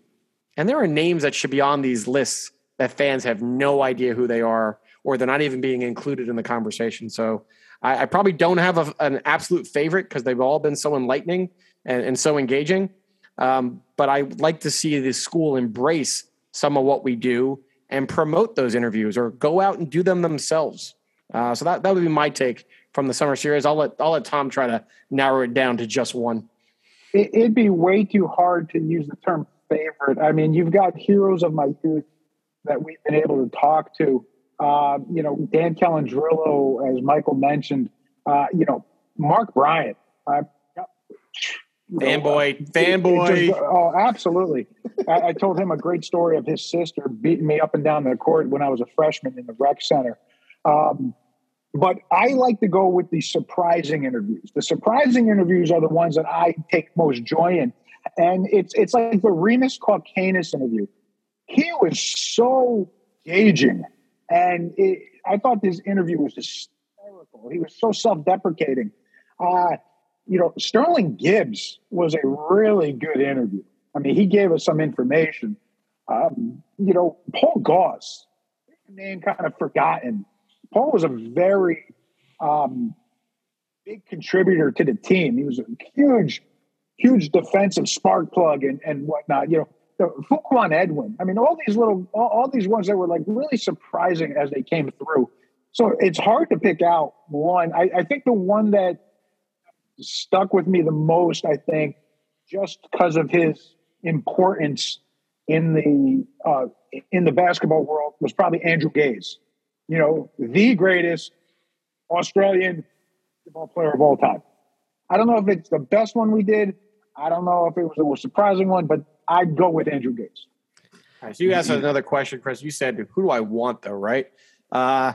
And there are names that should be on these lists that fans have no idea who they are, or they're not even being included in the conversation. So I, I probably don't have a, an absolute favorite because they've all been so enlightening and, and so engaging. Um, but I like to see the school embrace some of what we do and promote those interviews or go out and do them themselves. Uh, so that, that would be my take from the summer series. I'll let I'll let Tom try to narrow it down to just one. it, it'd be way too hard to use the term favorite. I mean, you've got heroes of my youth that we've been able to talk to. Uh, you know, Dan Calandrillo, as Michael mentioned. Uh, you know, Mark Bryant. Uh, fanboy, fanboy. Just, oh, absolutely. I, I, told him a great story of his sister beating me up and down the court when I was a freshman in the rec center. Um, but I like to go with the surprising interviews. The surprising interviews are the ones that I take most joy in. And it's it's like the Rimas Kaukenas interview. He was so engaging. And it, I thought this interview was hysterical. He was so self-deprecating. Uh, you know, Sterling Gibbs was a really good interview. I mean, he gave us some information. Um, you know, Paul Gause, name kind of forgotten. Paul was a very um, big contributor to the team. He was a huge, huge defensive spark plug and, and whatnot. You know, Fuquan Edwin. I mean, all these little, all, all these ones that were like really surprising as they came through. So it's hard to pick out one. I, I think the one that stuck with me the most, I think, just because of his importance in the uh, in the basketball world, was probably Andrew Gaze. You know, the greatest Australian basketball player of all time. I don't know if it's the best one we did. I don't know if it was most surprising one, but I'd go with Andrew Gaze. All right, so you asked another question, Chris. You said, "Who do I want?" Though, right? Uh,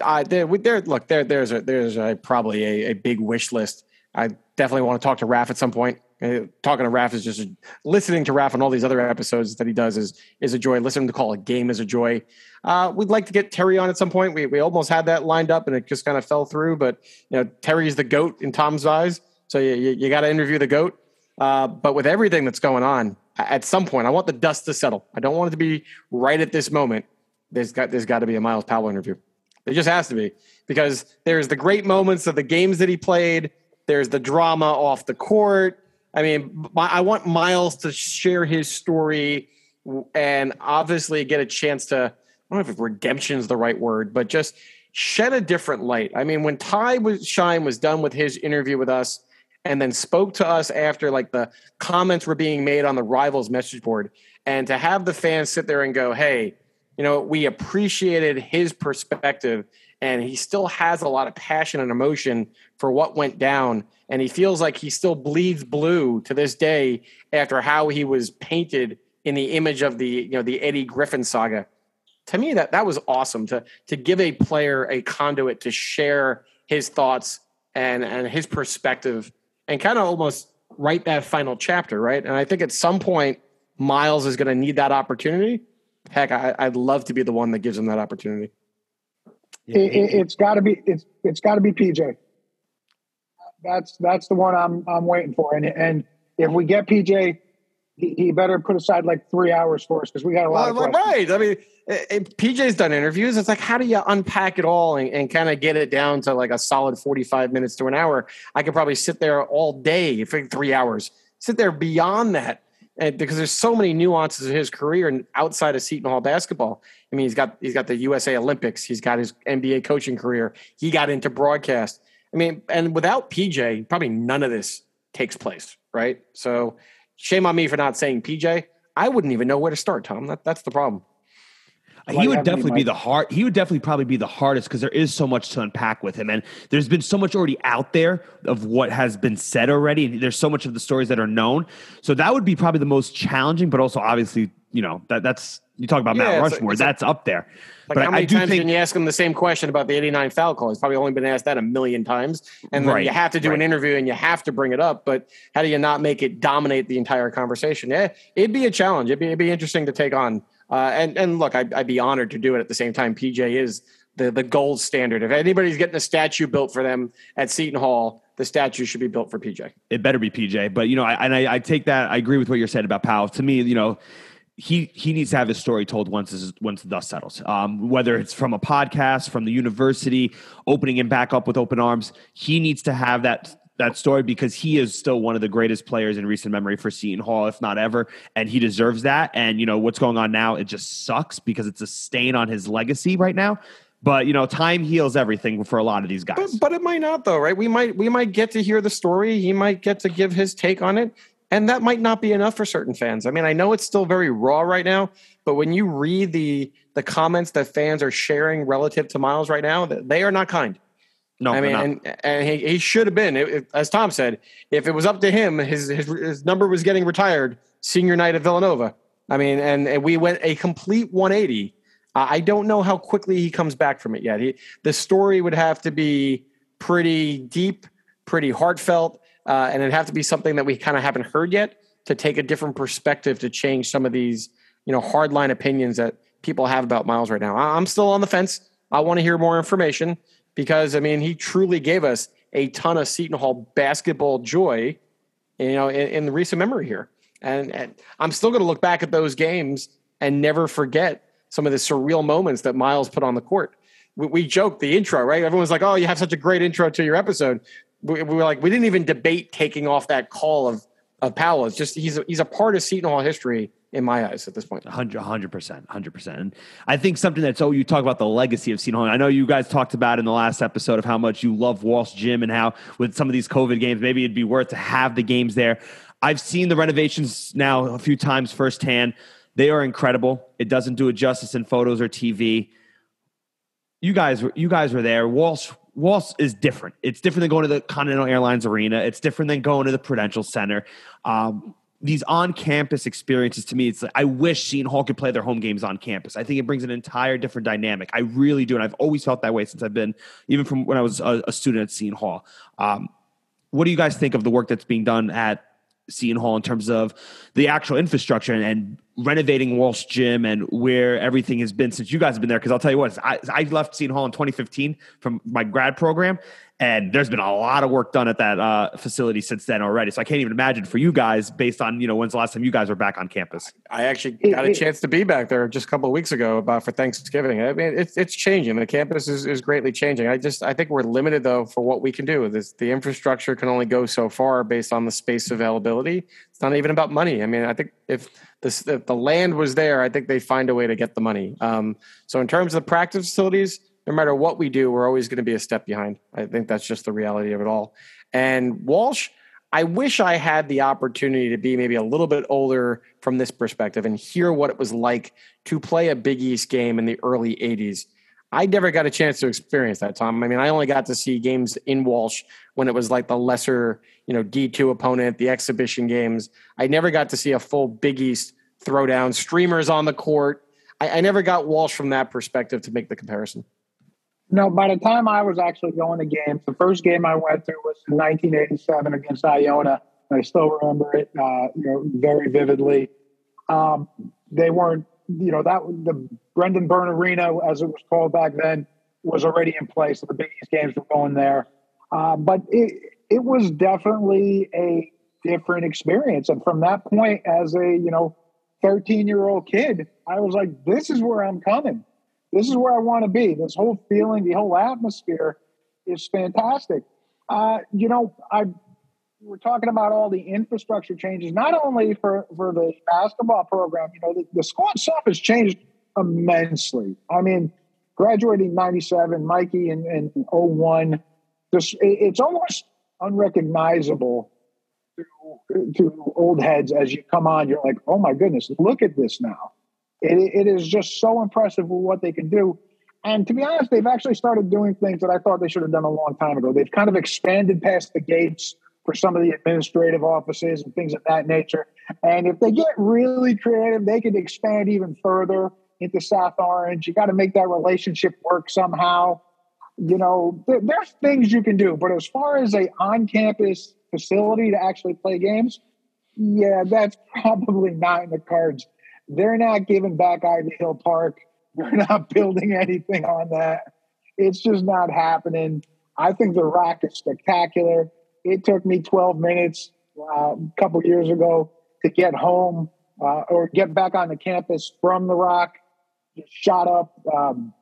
I there, there. Look, there, there's a, there's a, probably a, a big wish list I definitely want to talk to Raf at some point. Uh, talking to Raf is just a, listening to Raf on all these other episodes that he does is is a joy. Listening to call a game is a joy. Uh, we'd like to get Terry on at some point. We we almost had that lined up and it just kind of fell through. But you know, Terry's the goat in Tom's eyes, so you you, you got to interview the goat. Uh, but with everything that's going on, at some point, I want the dust to settle. I don't want it to be right at this moment. There's got there's got to be a Myles Powell interview. It just has to be because there's the great moments of the games that he played there's the drama off the court. I mean, I want Myles to share his story and obviously get a chance to, I don't know if redemption is the right word, but just shed a different light. I mean, when Ty was, Shine was done with his interview with us and then spoke to us after like the comments were being made on the rivals message board. And to have the fans sit there and go, hey, you know, we appreciated his perspective and he still has a lot of passion and emotion for what went down and he feels like he still bleeds blue to this day after how he was painted in the image of the you know the Eddie Griffin saga. To me that that was awesome to to give a player a conduit to share his thoughts and and his perspective and kind of almost write that final chapter right and i think at some point Myles is going to need that opportunity heck I, i'd love to be the one that gives him that opportunity it, has got to be it's it's got to be PJ. That's that's the one I'm I'm waiting for. And and if we get PJ, he, he better put aside like three hours for us because we got a lot well, of questions. Right. I mean, Eh, eh, PJ's done interviews. It's like how do you unpack it all and, and kind of get it down to like a solid 45 minutes to an hour? I could probably sit there all day for three hours. Sit there beyond that and because there's so many nuances of his career and outside of Seton Hall basketball. I mean, he's got he's got the USA Olympics, he's got his NBA coaching career, he got into broadcast. I mean, and without PJ, probably none of this takes place, right? So, shame on me for not saying PJ. I wouldn't even know where to start, Tom. That, that's the problem he would definitely be the hard. He would definitely probably be the hardest because there is so much to unpack with him, and there's been so much already out there of what has been said already, and there's so much of the stories that are known. So that would be probably the most challenging, but also obviously, you know, that that's you talk about yeah, Mount Rushmore. that's up there. Like but how many I, times think, can you ask him the same question about the '89 foul call? He's probably only been asked that a million times, and then right, you have to do right. an interview and you have to bring it up. But how do you not make it dominate the entire conversation? Yeah, it'd be a challenge. It'd be, it'd be interesting to take on uh, and and look, I'd, I'd, be honored to do it at the same time. PJ is the the gold standard. If anybody's getting a statue built for them at Seton Hall, the statue should be built for PJ. It better be PJ. But you know, I, and I, I take that. I agree with what you're saying about Powell. To me, you know he he needs to have his story told once this once the dust settles. Um, whether it's from a podcast, from the university, opening him back up with open arms, he needs to have that that story because he is still one of the greatest players in recent memory for Seton Hall, if not ever, and he deserves that. And you know what's going on now, it just sucks because it's a stain on his legacy right now. But you know, time heals everything for a lot of these guys. But, but it might not, though, right? We might we might get to hear the story. He might get to give his take on it. And that might not be enough for certain fans. I mean, I know it's still very raw right now, but when you read the the comments that fans are sharing relative to Myles right now, they are not kind. No, I mean, and, and he, he should have been. It, it, as Tom said, if it was up to him, his, his his number was getting retired senior night at Villanova. I mean, and, and we went a complete 180. Uh, I don't know how quickly he comes back from it yet. He, the story would have to be pretty deep, pretty heartfelt, uh, and it'd have to be something that we kind of haven't heard yet to take a different perspective to change some of these, you know, hardline opinions that people have about Myles right now. I'm still on the fence. I want to hear more information because I mean, he truly gave us a ton of Seton Hall basketball joy, you know, in, in the recent memory here. And, and I'm still going to look back at those games and never forget some of the surreal moments that Myles put on the court. We, we joked the intro, right? Everyone's like, "Oh, you have such a great intro to your episode." We, we were like, we didn't even debate taking off that call of of Powell. It's just he's a, he's a part of Seton Hall history in my eyes at this point. 100 percent, hundred percent. And I think something that's oh, you talk about the legacy of Hall. I know you guys talked about in the last episode of how much you love Walsh Gym and how with some of these COVID games, maybe it'd be worth to have the games there. I've seen the renovations now a few times firsthand. They are incredible. It doesn't do it justice in photos or TV. You guys, you guys were there. Walsh Walsh is different. It's different than going to the Continental Airlines Arena. It's different than going to the Prudential Center. Um, these on-campus experiences to me, it's like I wish Seton Hall could play their home games on campus. I think it brings an entire different dynamic. I really do, and I've always felt that way since I've been, even from when I was a, a student at Seton Hall. Um, what do you guys think of the work that's being done at Seton Hall in terms of the actual infrastructure and, and renovating Walsh Gym and where everything has been since you guys have been there. Because I'll tell you what, I, I left Seton Hall in 2015 from my grad program, and there's been a lot of work done at that uh, facility since then already. So I can't even imagine for you guys, based on you know when's the last time you guys were back on campus. I actually got a chance to be back there just a couple of weeks ago about for Thanksgiving. I mean, it's it's changing. The campus is, is greatly changing. I just I think we're limited though for what we can do. This, the infrastructure can only go so far based on the space availability. It's not even about money. I mean, I think if if the land was there, I think they find a way to get the money. Um, so in terms of the practice facilities no matter what we do, we're always going to be a step behind. I think that's just the reality of it all. And Walsh, I wish I had the opportunity to be maybe a little bit older from this perspective and hear what it was like to play a Big East game in the early 80s. I never got a chance to experience that, Tom. I mean, I only got to see games in Walsh when it was like the lesser, you know, D2 opponent, the exhibition games. I never got to see a full Big East throwdown, streamers on the court. I, I never got Walsh from that perspective to make the comparison. No, by the time I was actually going to games, the first game I went to was in 1987 against Iona. I still remember it, uh, you know, very vividly. Um, they weren't, you know, that the Brendan Byrne Arena, as it was called back then, was already in place. The Big East games were going there, uh, but it it was definitely a different experience. And from that point, as a you know, 13 year old kid, I was like, this is where I'm coming this is where I want to be. This whole feeling, the whole atmosphere is fantastic. Uh, you know, I we're talking about all the infrastructure changes, not only for, for the basketball program, you know, the, the squad stuff has changed immensely. I mean, graduating 97, Mikey in, in 01, this, it's almost unrecognizable to, to old heads as you come on. You're like, oh my goodness, look at this now. It, it is just so impressive what they can do. And to be honest, they've actually started doing things that I thought they should have done a long time ago. They've kind of expanded past the gates for some of the administrative offices and things of that nature. And if they get really creative, they could expand even further into South Orange. You got to make that relationship work somehow. You know, there, there's things you can do, but as far as a on-campus facility to actually play games, yeah, that's probably not in the cards they're not giving back Ivy Hill Park. They're not building anything on that. It's just not happening. I think the Rock is spectacular. It took me 12 minutes uh, a couple years ago to get home uh, or get back on the campus from the Rock. Just shot up. Um,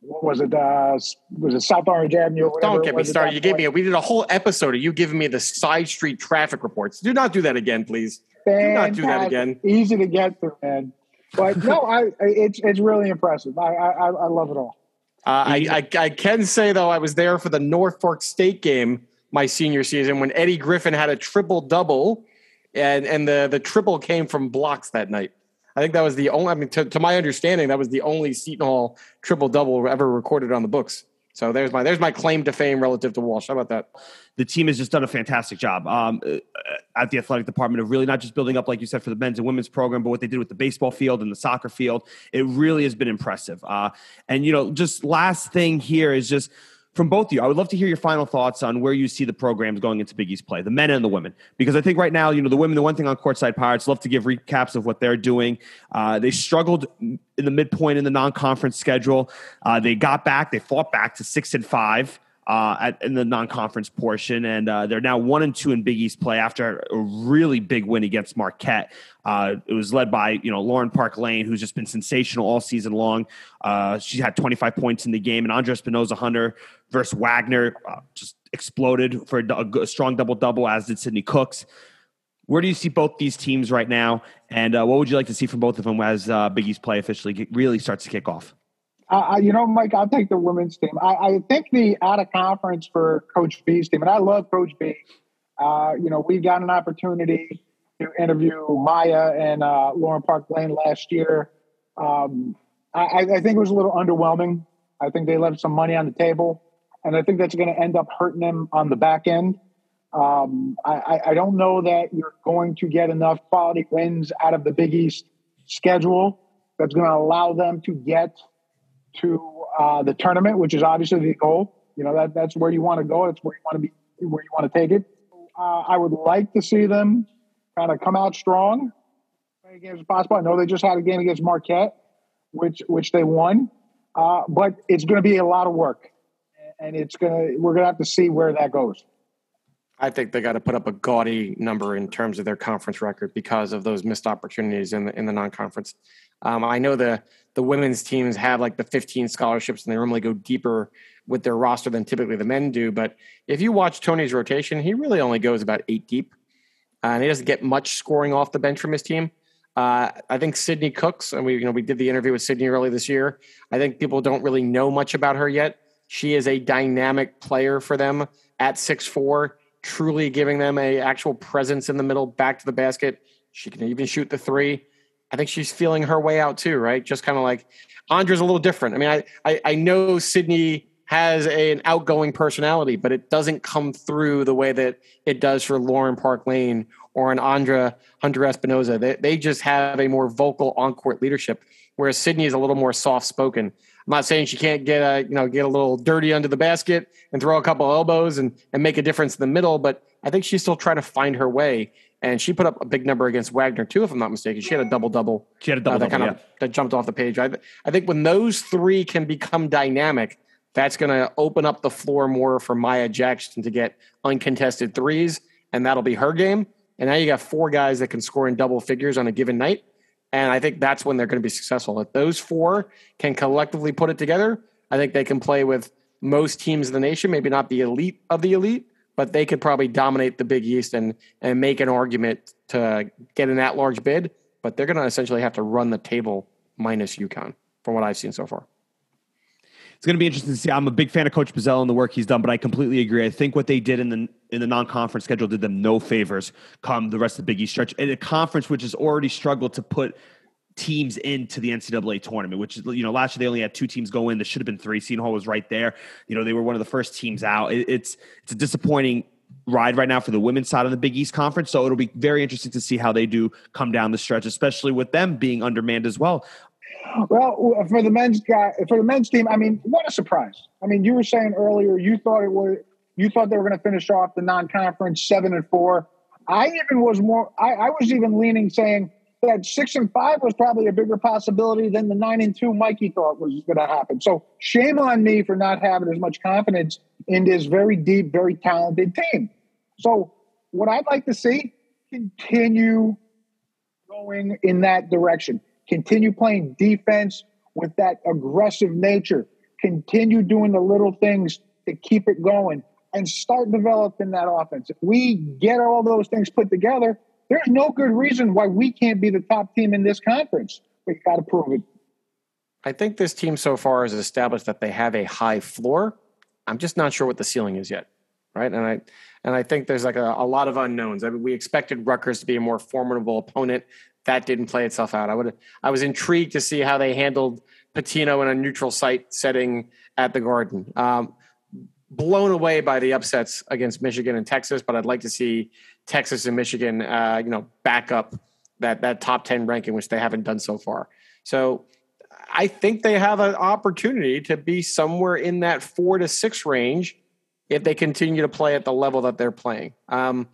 what was it? Uh, was it South Orange Avenue? Don't get me started. You gave me. A, we did a whole episode of you giving me the side street traffic reports. Do not do that again, please. Fantastic. Do not do that again. Easy to get through, man. But no, I it's it's really impressive. I I, I love it all. Uh, I, I, I can say though I was there for the Norfolk State game my senior season when Eddie Griffin had a triple double and and the the triple came from blocks that night. I think that was the only. I mean, to, to my understanding, that was the only Seton Hall triple double ever recorded on the books. So there's my there's my claim to fame relative to Walsh. How about that? The team has just done a fantastic job um, uh, at the athletic department of really not just building up, like you said, for the men's and women's program, but what they did with the baseball field and the soccer field. It really has been impressive. Uh, and you know, just last thing here is just from both of you, I would love to hear your final thoughts on where you see the programs going into Big East play, the men and the women. Because I think right now, you know, the women, the one thing on Courtside Pirates, love to give recaps of what they're doing. Uh, they struggled in the midpoint in the non-conference schedule. Uh, they got back, they fought back to six and five uh, at, in the non-conference portion, and uh, they're now one and two in Big East play after a really big win against Marquette. Uh, it was led by you know Lauren Park Lane, who's just been sensational all season long. Uh, she had 25 points in the game, and Andra Espinoza Hunter versus Wagner uh, just exploded for a, a strong double double, as did Sydney Cooks. Where do you see both these teams right now, and uh, what would you like to see from both of them as Big East play officially get, really starts to kick off? Uh, you know, Mike, I'll take the women's team. I, I, think the out of conference for Coach B's team, and I love Coach B. Uh, you know, we got an opportunity to interview Maya and uh, Lauren Park Lane last year. Um, I, I, think it was a little underwhelming. I think they left some money on the table, and I think that's going to end up hurting them on the back end. Um, I, I don't know that you're going to get enough quality wins out of the Big East schedule that's going to allow them to get to uh, the tournament, which is obviously the goal. You know that that's where you want to go. That's where you want to be. Where you want to take it. Uh, I would like to see them kind of come out strong, play games as possible. I know they just had a game against Marquette, which which they won, uh, but it's going to be a lot of work, and it's gonna we're gonna have to see where that goes. I think they got to put up a gaudy number in terms of their conference record because of those missed opportunities in the in the non-conference. Um, I know the the women's teams have like the 15 scholarships and they normally go deeper with their roster than typically the men do. But if you watch Tony's rotation, he really only goes about eight deep, uh, and he doesn't get much scoring off the bench from his team. Uh, I think Sydney Cooks, and we you know we did the interview with Sydney early this year. I think people don't really know much about her yet. She is a dynamic player for them at six four, truly giving them a actual presence in the middle, back to the basket. She can even shoot the three. I think she's feeling her way out too, right? Just kind of like Andra's a little different. I mean, I I, I know Sydney has a, an outgoing personality, but it doesn't come through the way that it does for Lauren Park Lane or an Andra Hunter Espinoza. They, they just have a more vocal on-court leadership, whereas Sydney is a little more soft-spoken. I'm not saying she can't get a you know get a little dirty under the basket and throw a couple elbows and and make a difference in the middle, but I think she's still trying to find her way and she put up a big number against Wagner too, if I'm not mistaken. She had a double double. She had a double uh, that kind of yeah. that jumped off the page. I, I think when those three can become dynamic, that's going to open up the floor more for Mya Jackson to get uncontested threes, and that'll be her game. And now you got four guys that can score in double figures on a given night, and I think that's when they're going to be successful. If those four can collectively put it together, I think they can play with most teams in the nation. Maybe not the elite of the elite, but they could probably dominate the Big East and and make an argument to get an at-large bid. But they're going to essentially have to run the table minus UConn, from what I've seen so far. It's going to be interesting to see. I'm a big fan of Coach Buzzell and the work he's done, but I completely agree. I think what they did in the in the non-conference schedule did them no favors come the rest of the Big East stretch. In a conference which has already struggled to put teams into the NCAA tournament, which you know, last year they only had two teams go in. There should have been three. Seton Hall was right there. You know, they were one of the first teams out. It, it's, it's a disappointing ride right now for the women's side of the Big East Conference. So it'll be very interesting to see how they do come down the stretch, especially with them being undermanned as well. Well, for the men's guy, for the men's team, I mean, what a surprise! I mean, you were saying earlier you thought it was you thought they were going to finish off the non-conference seven and four. I even was more. I, I was even leaning saying that six and five was probably a bigger possibility than the nine and two Mikey thought was going to happen. So shame on me for not having as much confidence in this very deep, very talented team. So what I'd like to see continue going in that direction. Continue playing defense with that aggressive nature. Continue doing the little things to keep it going and start developing that offense. If we get all those things put together, there's no good reason why we can't be the top team in this conference. We've got to prove it. I think this team so far has established that they have a high floor. I'm just not sure what the ceiling is yet. right? And I and I think there's like a, a lot of unknowns. I mean, we expected Rutgers to be a more formidable opponent. That didn't play itself out. I would I was intrigued to see how they handled Pitino in a neutral site setting at the Garden. Um, blown away by the upsets against Michigan and Texas, but I'd like to see Texas and Michigan, uh, you know, back up that that top ten ranking, which they haven't done so far. So I think they have an opportunity to be somewhere in that four to six range if they continue to play at the level that they're playing. Um,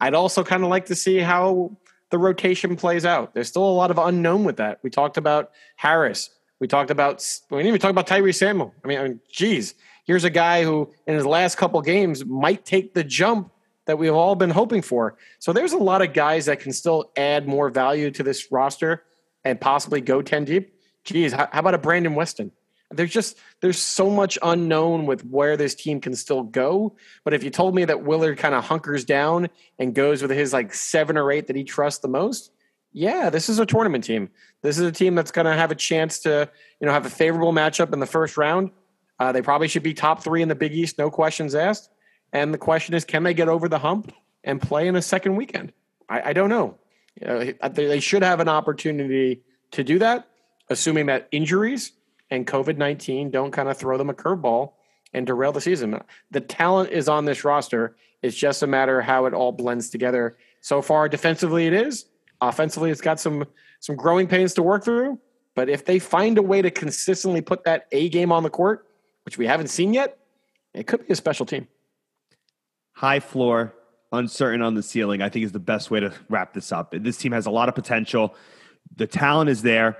I'd also kind of like to see how the rotation plays out. There's still a lot of unknown with that. We talked about Harris. We talked about we didn't even talk about Tyrese Samuel. I mean, I mean, geez, here's a guy who in his last couple games might take the jump that we've all been hoping for. So there's a lot of guys that can still add more value to this roster and possibly go 10 deep. Geez, how, about a Brandon Weston? There's just there's so much unknown with where this team can still go. But if you told me that Willard kind of hunkers down and goes with his like seven or eight that he trusts the most, yeah, this is a tournament team. This is a team that's going to have a chance to you know have a favorable matchup in the first round. Uh, they probably should be top three in the Big East, no questions asked. And the question is, can they get over the hump and play in a second weekend? I, I don't know. They should have an opportunity to do that, assuming that injuries and COVID 19 don't kind of throw them a curveball and derail the season. The talent is on this roster. It's just a matter of how it all blends together. So far, defensively, it is. Offensively, it's got some some growing pains to work through. But if they find a way to consistently put that A game on the court, which we haven't seen yet, it could be a special team. High floor, uncertain on the ceiling, I think is the best way to wrap this up. This team has a lot of potential. The talent is there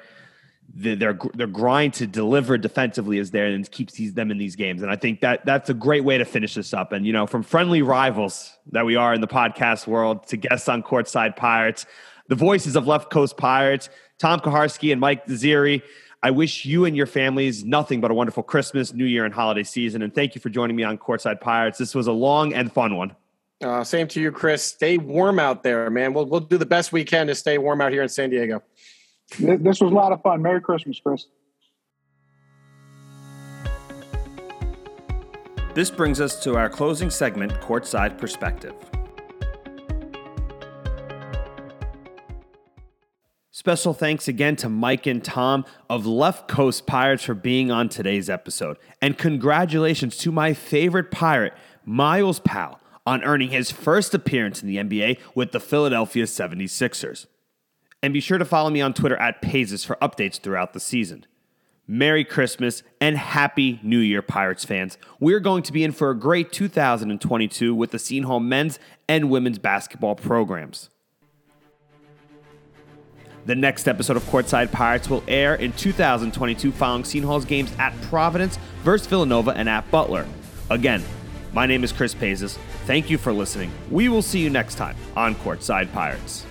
the, their their grind to deliver defensively is there and keeps these, them in these games. And I think that that's a great way to finish this up. And you know, from friendly rivals that we are in the podcast world to guests on Courtside Pirates, the voices of Left Coast Pirates, Tom Kaharski and Mike Desiri. I wish you and your families nothing but a wonderful Christmas, New Year, and holiday season. And thank you for joining me on Courtside Pirates. This was a long and fun one. Uh, same to you, Chris. Stay warm out there, man. We'll we'll do the best we can to stay warm out here in San Diego. This was a lot of fun. Merry Christmas, Chris. This brings us to our closing segment, Courtside Perspective. Special thanks again to Mike and Tom of Left Coast Pirates for being on today's episode. And congratulations to my favorite pirate, Myles Powell, on earning his first appearance in the NBA with the Philadelphia 76ers. And be sure to follow me on Twitter at Paizis for updates throughout the season. Merry Christmas and Happy New Year, Pirates fans. We're going to be in for a great 2022 with the Seton Hall men's and women's basketball programs. The next episode of Courtside Pirates will air in 2022 following Hall's games at Providence versus Villanova and at Butler. Again, my name is Chris Paizis. Thank you for listening. We will see you next time on Courtside Pirates.